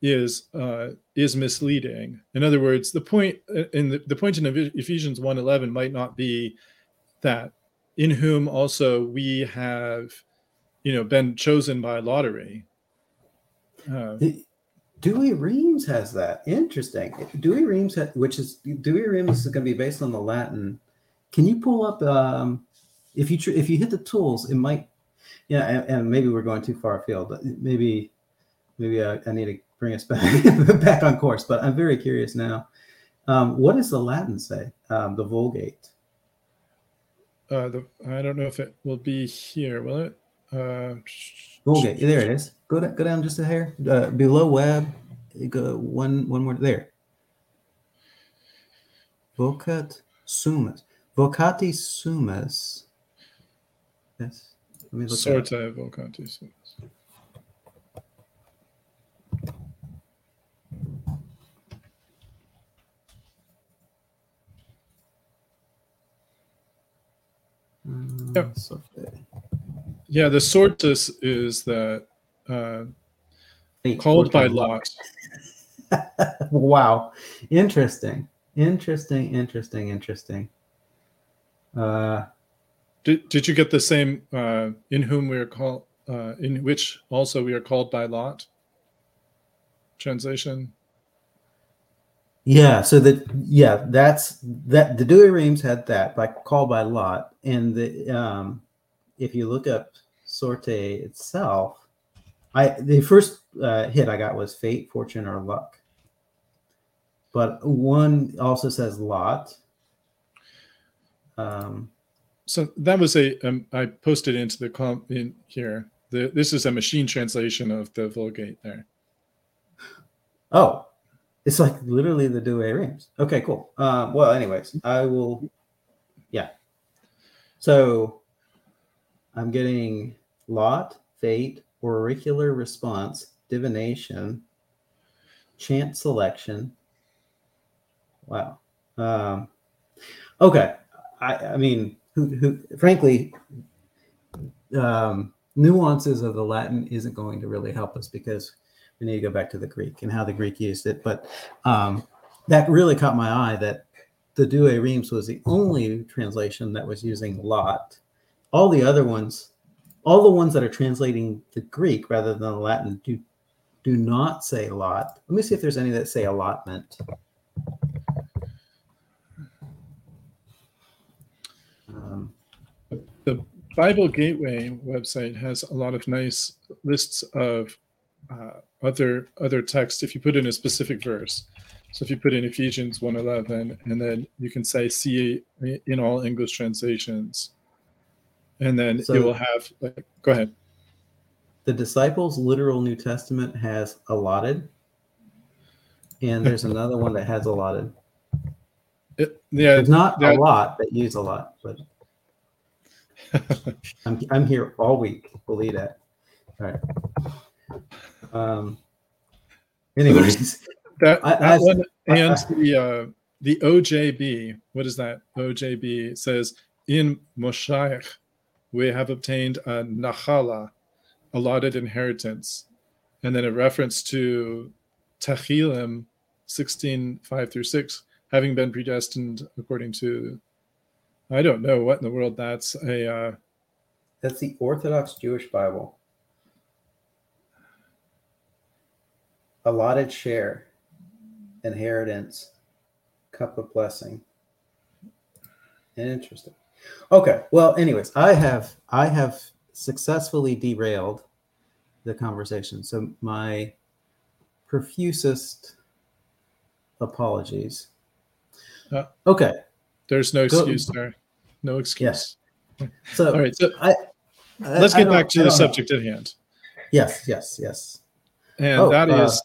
is uh, is misleading. In other words, the point uh, in the, the point in Ephesians 1:11 might not be that in whom also we have you know been chosen by lottery. Uh, Douay-Rheims has that. Interesting. Douay-Rheims, ha- which is Douay-Rheims is going to be based on the Latin. Can you pull up um, if you tr- if you hit the tools, it might. Yeah, and, and, maybe we're going too far afield. Maybe maybe I, I need to bring us back back on course. But I'm very curious now. Um, what does the Latin say? Um, the Vulgate. Uh, the, I don't know if it will be here. Will it? Uh, okay, there it is. Go down, go down just a hair. Uh, below web, go one one more there. Vocat sumus. Vocati sumus. Yes. Let me look Sorte vocati sumus. Yep. Yeah, the sortus is that uh, called by lot. wow, interesting, interesting, interesting, interesting. Uh, did Did you get the same uh, in whom we are called uh, in which also we are called by lot? Translation. Yeah, so that yeah, that's that the Douay-Rheims had that by call by lot, and the um, if you look up Sorte itself, I the first uh, hit I got was fate, fortune, or luck. But one also says lot. Um, so that was a um, I posted into the comp in here. The, this is a machine translation of the Vulgate there. Oh, it's like literally the Douay-Rheims. Okay, cool. Um, well, anyways, I will. Yeah. So I'm getting lot, fate, oracular response, divination, chant selection. Wow. Um, okay. I, I mean, who, who, frankly, um, nuances of the Latin isn't going to really help us because we need to go back to the Greek and how the Greek used it. But um, that really caught my eye that the Douay-Rheims was the only translation that was using lot all the other ones, all the ones that are translating the Greek rather than the Latin do do not say lot. Let me see if there's any that say allotment. Um, the Bible Gateway website has a lot of nice lists of uh, other other texts if you put in a specific verse. So if you put in Ephesians 1:11 and then you can say see in all English translations and then so it will have like, go ahead the disciples literal new testament has allotted and there's another one that has allotted. It, yeah, There's not that- a lot that use a lot, but I'm I'm here all week. Believe that. All right. Um. Anyways, that, that I- one I- and the uh, the OJB. What is that? OJB says in Moshiach we have obtained a nachala, allotted inheritance, and then a reference to Tehillim, sixteen five through six, having been predestined according to. I don't know what in the world that's a. Uh, that's the Orthodox Jewish Bible. Allotted share, inheritance, cup of blessing. Interesting. Okay. Well, anyways, I have I have successfully derailed the conversation. So my profusest apologies. Uh, okay. there's no Go- excuse there. No excuse. So All right. So I, let's get back to the subject at hand. Yes, yes, yes. And Oh, that uh, is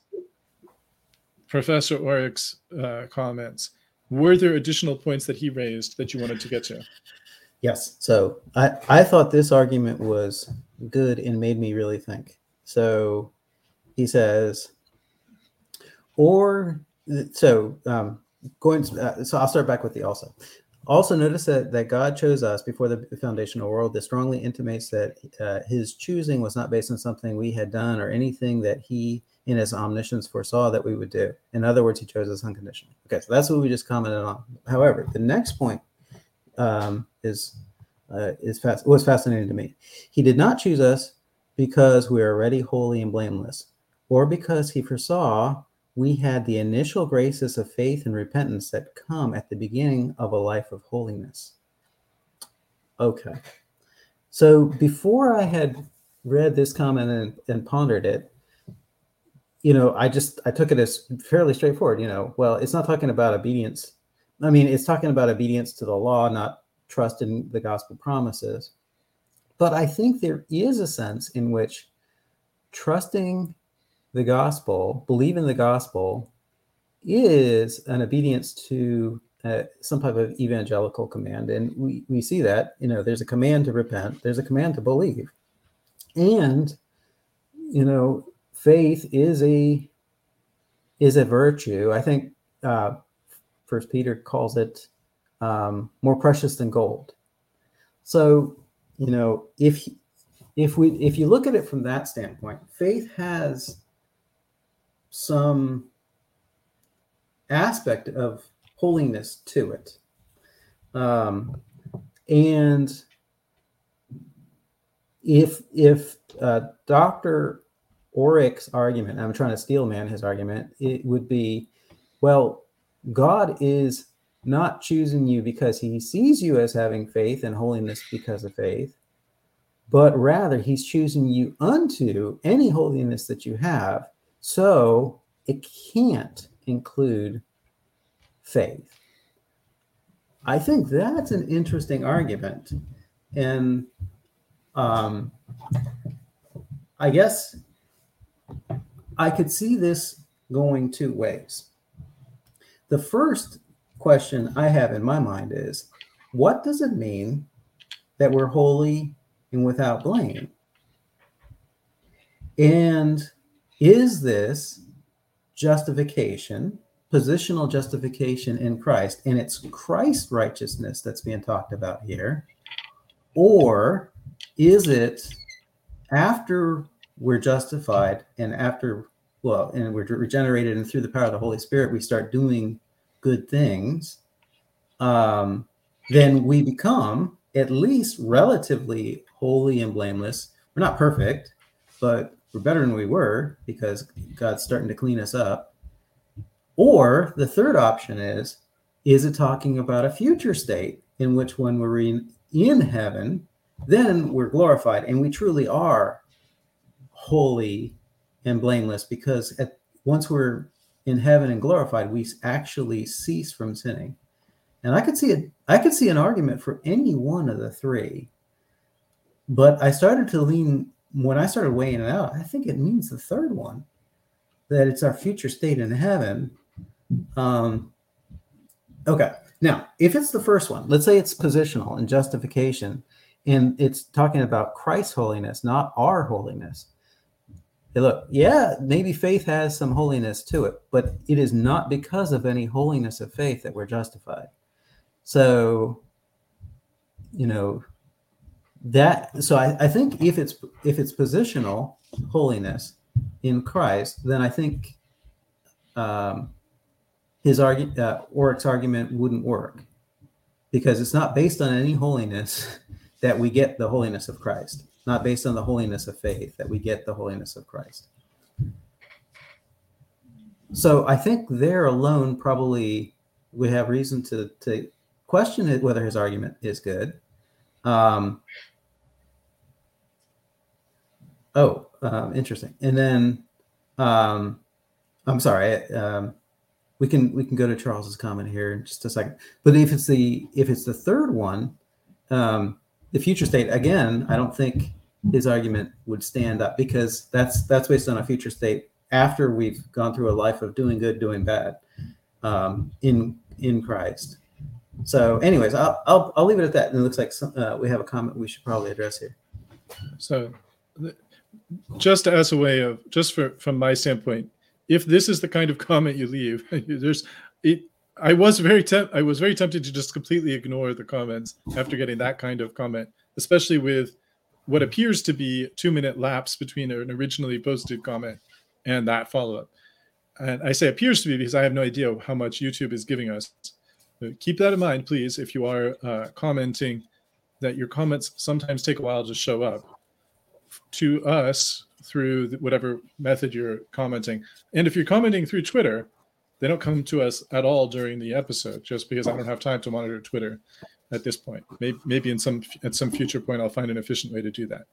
Professor Orrick's uh, comments. Were there additional points that he raised that you wanted to get to? Yes. So I, I thought this argument was good and made me really think. So he says, or so um, going. Uh, so I'll start back with the also. Also, notice that, that God chose us before the foundational world. This strongly intimates that uh, His choosing was not based on something we had done or anything that He, in His omniscience, foresaw that we would do. In other words, He chose us unconditionally. Okay, so that's what we just commented on. However, the next point um, is uh, is fast, was fascinating to me. He did not choose us because we are already holy and blameless, or because He foresaw we had the initial graces of faith and repentance that come at the beginning of a life of holiness. Okay. So before I had read this comment and, and pondered it, you know, I just I took it as fairly straightforward, you know, well, it's not talking about obedience. I mean, it's talking about obedience to the law, not trust in the gospel promises. But I think there is a sense in which trusting the gospel, believing the gospel, is an obedience to uh, some type of evangelical command. And we, we see that, you know, there's a command to repent, there's a command to believe. And, you know, faith is a is a virtue. I think uh, First Peter calls it um, more precious than gold. So, you know, if if we if you look at it from that standpoint, faith has some aspect of holiness to it. Um, and if if uh, Dr. Orrick's argument, I'm trying to steel man his argument, it would be, well, God is not choosing you because he sees you as having faith and holiness because of faith, but rather he's choosing you unto any holiness that you have. So it can't include faith. I think that's an interesting argument. And um, I guess I could see this going two ways. The first question I have in my mind is what does it mean that we're holy and without blame? And is this justification, positional justification in Christ, and it's Christ righteousness that's being talked about here? Or is it after we're justified and after, well, and we're regenerated and through the power of the Holy Spirit, we start doing good things, um, then we become at least relatively holy and blameless. We're not perfect, but we're better than we were because God's starting to clean us up. Or the third option is is it talking about a future state in which when we're in, in heaven, then we're glorified and we truly are holy and blameless because at, once we're in heaven and glorified, we actually cease from sinning. And I could see it. I could see an argument for any one of the three, but I started to lean when I started weighing it out. I think it means the third one, that it's our future state in heaven, Um, okay. Now, if it's the first one, let's say it's positional and justification, and it's talking about Christ's holiness, not our holiness. Look, yeah, maybe faith has some holiness to it, but it is not because of any holiness of faith that we're justified. So, you know, that so I, I think if it's if it's positional holiness in Christ, then I think um, his argument, uh, Orrick's argument wouldn't work because it's not based on any holiness that we get the holiness of Christ, not based on the holiness of faith that we get the holiness of Christ. So I think there alone probably we have reason to to question it, whether his argument is good. Um, oh, um, interesting. And then um, I'm sorry. Um, we can we can go to Charles's comment here in just a second. But if it's the if it's the third one, um, the future state again, I don't think his argument would stand up because that's that's based on a future state after we've gone through a life of doing good, doing bad um, in in Christ. So, anyways, I'll, I'll, I'll leave it at that. And it looks like some, uh, we have a comment we should probably address here. So, just as a way of just for from my standpoint, if this is the kind of comment you leave, there's it. I was very I was very tempted to just completely ignore the comments after getting that kind of comment, especially with what appears to be two minute lapse between an originally posted comment and that follow up. And I say appears to be because I have no idea how much YouTube is giving us. Keep that in mind, please, if you are uh, commenting, that your comments sometimes take a while to show up to us through whatever method you're commenting. And if you're commenting through Twitter, they don't come to us at all during the episode, just because I don't have time to monitor Twitter at this point. Maybe, maybe in some at some future point, I'll find an efficient way to do that.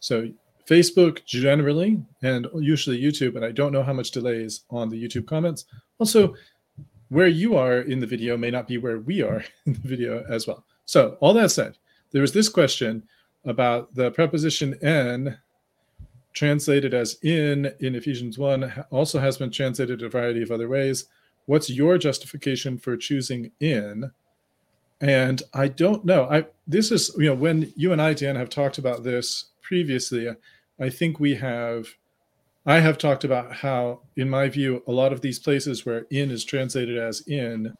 So Facebook generally, and usually YouTube, and I don't know how much delay is on the YouTube comments. Also, where you are in the video may not be where we are in the video as well. So, all that said, there was this question about the preposition en translated as in in Ephesians 1 also has been translated a variety of other ways. What's your justification for choosing in? And I don't know. I this is you know when you and I Dan have talked about this previously, I think we have I have talked about how in my view a lot of these places where in is translated as in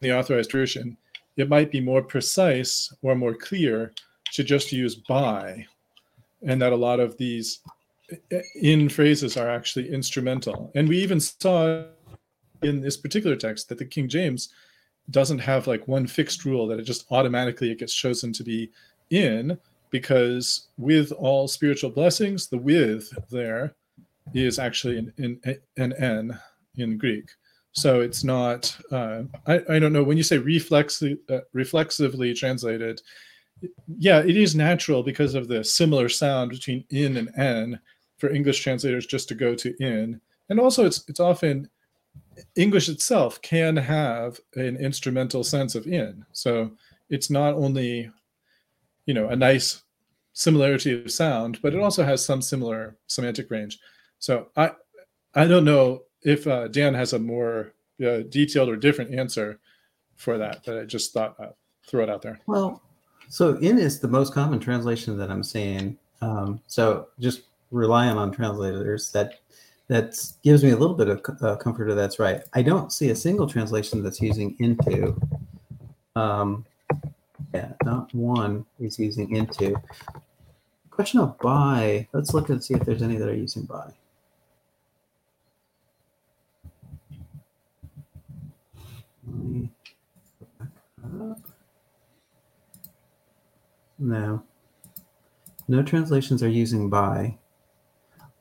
the authorized version, it might be more precise or more clear to just use by and that a lot of these in phrases are actually instrumental. And we even saw in this particular text that the King James doesn't have like one fixed rule that it just automatically it gets chosen to be in because with all spiritual blessings, the with there is actually an, an, an en in Greek. So it's not, uh, I, I don't know, when you say reflexi- uh, reflexively translated, yeah, it is natural because of the similar sound between in and en for English translators just to go to in. And also it's it's often English itself can have an instrumental sense of in. So it's not only you know a nice similarity of sound, but it also has some similar semantic range. So I I don't know if uh, Dan has a more uh, detailed or different answer for that, but I just thought I'd throw it out there. Well, so in is the most common translation that I'm seeing. Um, so just relying on translators that that gives me a little bit of uh, comfort that that's right. I don't see a single translation that's using into. Um, yeah, not one is using into. Question of by. Let's look and see if there's any that are using by. No. No translations are using by.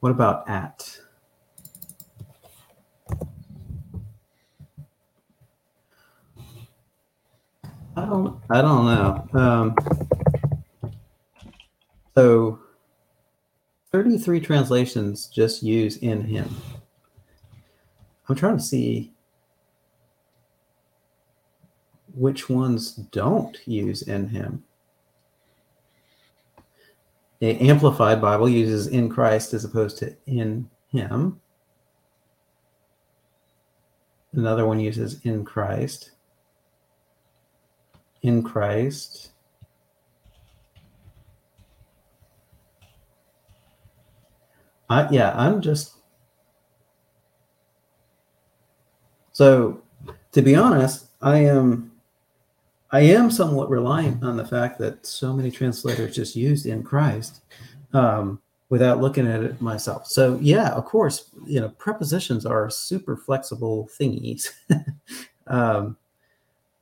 What about at? I don't. I don't know. Um, so, thirty-three translations just use in him. I'm trying to see which ones don't use in him. The Amplified Bible uses in Christ as opposed to in him. Another one uses in Christ. In Christ. I, yeah, I'm just. So, to be honest, I am. I am somewhat reliant on the fact that so many translators just used in Christ um, without looking at it myself. So, yeah, of course, you know, prepositions are super flexible thingies. um,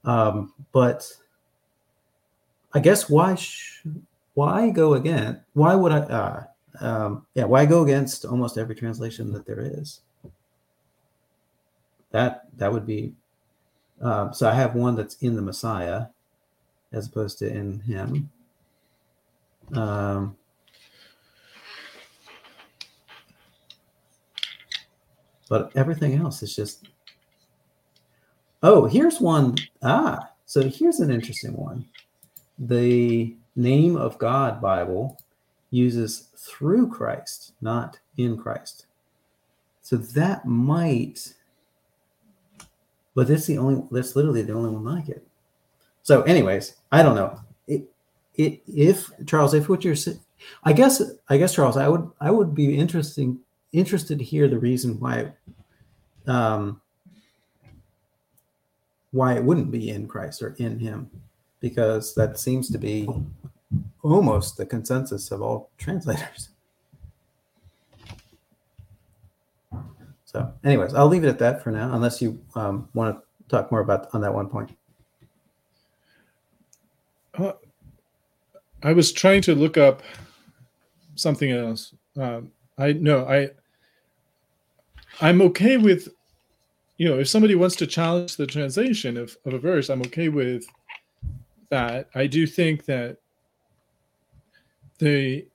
um, but I guess why sh- why go again? Why would I? Uh, um, yeah, why go against almost every translation that there is? That that would be. Um, so I have one that's in the Messiah, as opposed to in Him. Um, but everything else is just. Oh, here's one. Ah, so here's an interesting one. The name of God Bible uses through Christ, not in Christ. So that might, but that's the only, that's literally the only one like it. So, anyways, I don't know. It, it, if Charles, if what you're saying, I guess, I guess Charles, I would, I would be interesting, interested to hear the reason why, um, why it wouldn't be in Christ or in Him, because that seems to be almost the consensus of all translators. So, anyways, I'll leave it at that for now, unless you um, want to talk more about on that one point. Uh, I was trying to look up something else. Um, I no, I I'm okay with you know if somebody wants to challenge the translation of, of a verse, I'm okay with that. I do think that the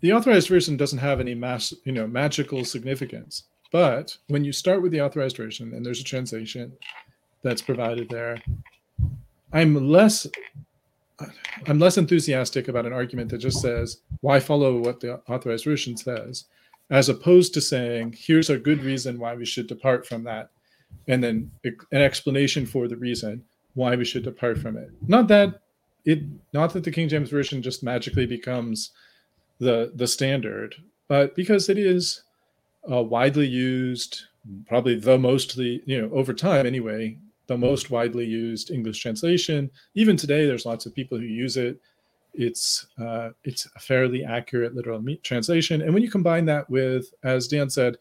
the authorized version doesn't have any mass, you know, magical significance. But when you start with the authorized version and there's a translation that's provided there, I'm less I'm less enthusiastic about an argument that just says, why follow what the authorized version says, as opposed to saying, here's a good reason why we should depart from that, and then an explanation for the reason why we should depart from it. Not that it not that the King James version just magically becomes the the standard, but because it is uh, widely used, probably the mostly you know over time anyway, the most widely used English translation. Even today, there's lots of people who use it. It's uh, it's a fairly accurate literal translation, and when you combine that with, as Dan said,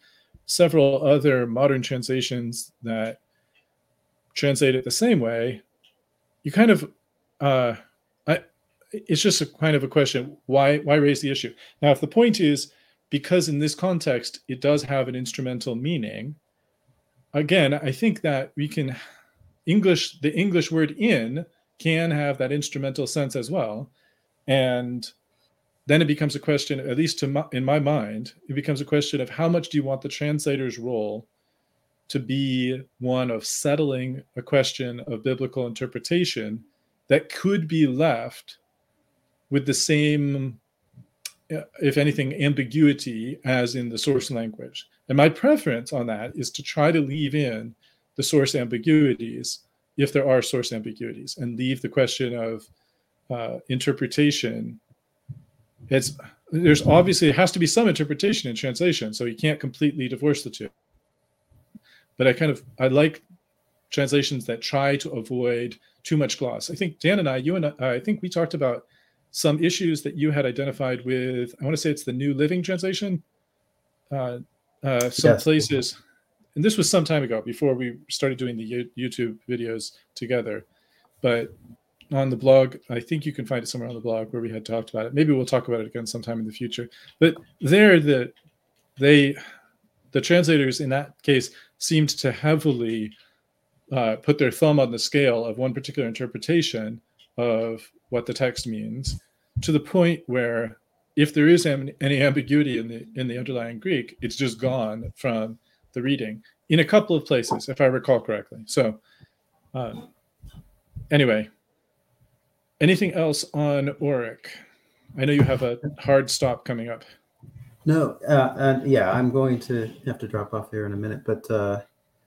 several other modern translations that translate it the same way, you kind of uh, it's just a kind of a question why why raise the issue? Now if the point is because in this context it does have an instrumental meaning again i think that we can english the english word in can have that instrumental sense as well. And then it becomes a question at least to my, in my mind it becomes a question of how much do you want the translator's role to be one of settling a question of biblical interpretation that could be left with the same, uh, if anything, ambiguity as in the source language. And my preference on that is to try to leave in the source ambiguities if there are source ambiguities and leave the question of uh, interpretation. It's there's obviously it has to be some interpretation in translation, so you can't completely divorce the two. But I kind of I like translations that try to avoid too much gloss. I think Dan and I, you and I, I think we talked about some issues that you had identified with i want to say it's the new living translation uh, uh, some yes. places. And this was some time ago before we started doing the youtube videos together. But on the blog i think you can find it somewhere on the blog where we had talked about it. Maybe we'll talk about it again sometime in the future. But there the they the translators in that case seemed to heavily uh, put their thumb on the scale of one particular interpretation of what the text means to the point where if there is any ambiguity in the in the underlying Greek, it's just gone from the reading in a couple of places, if I recall correctly. So, uh, anyway, anything else on Orrick? I know you have a hard stop coming up. No, uh, and yeah, I'm going to have to drop off here in a minute, but uh,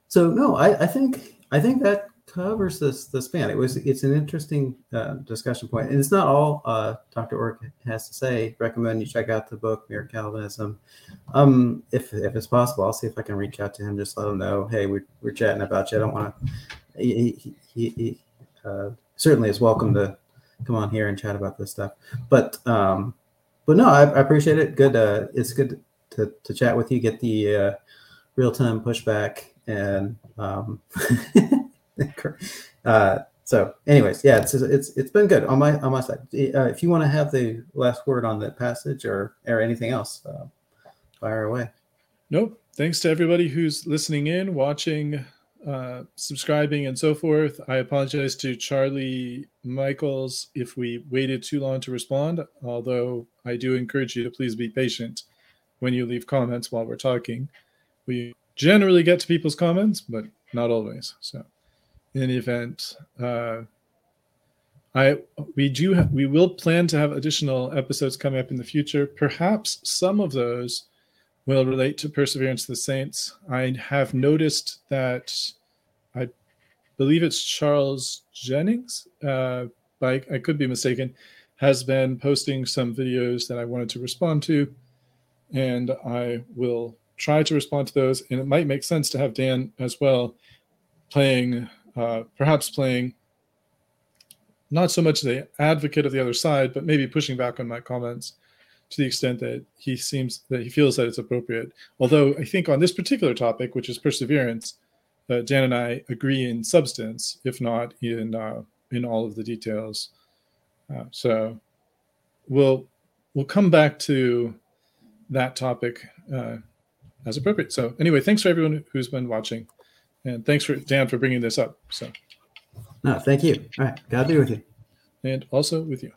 so no, I, I think I think that covers this the span. It was it's an interesting uh, discussion point, and it's not all uh, Dr. Orrick has to say. Recommend you check out the book Mere Calvinism. Um, if if it's possible, I'll see if I can reach out to him. Just let him know, hey, we're, we're chatting about you. I don't want to. He, he, he uh, certainly is welcome to come on here and chat about this stuff. But um, but no, I, I appreciate it. Good. Uh, it's good to to chat with you. Get the uh, real time pushback and um, uh, so anyways yeah it's it's it's been good on my on my side. Uh, if you want to have the last word on the passage or or anything else uh, fire away. Nope. Thanks to everybody who's listening in watching uh, subscribing and so forth. I apologize to charlie michaels if we waited too long to respond although i do encourage you to please be patient when you leave comments while we're talking. We generally get to people's comments but not always so in any event, uh, I we do ha- we will plan to have additional episodes coming up in the future. Perhaps some of those will relate to Perseverance of the Saints. I have noticed that I believe it's Charles Jennings, uh, I could be mistaken, has been posting some videos that I wanted to respond to, and I will try to respond to those. And it might make sense to have Dan as well playing uh, perhaps playing not so much the advocate of the other side, but maybe pushing back on my comments to the extent that he seems that he feels that it's appropriate. Although I think on this particular topic, which is perseverance, uh, Dan and I agree in substance, if not in uh, in all of the details. Uh, so we'll we'll come back to that topic uh, as appropriate. So anyway, thanks for everyone who's been watching. And thanks for Dan for bringing this up. So, no, thank you. All right, God be with you, and also with you.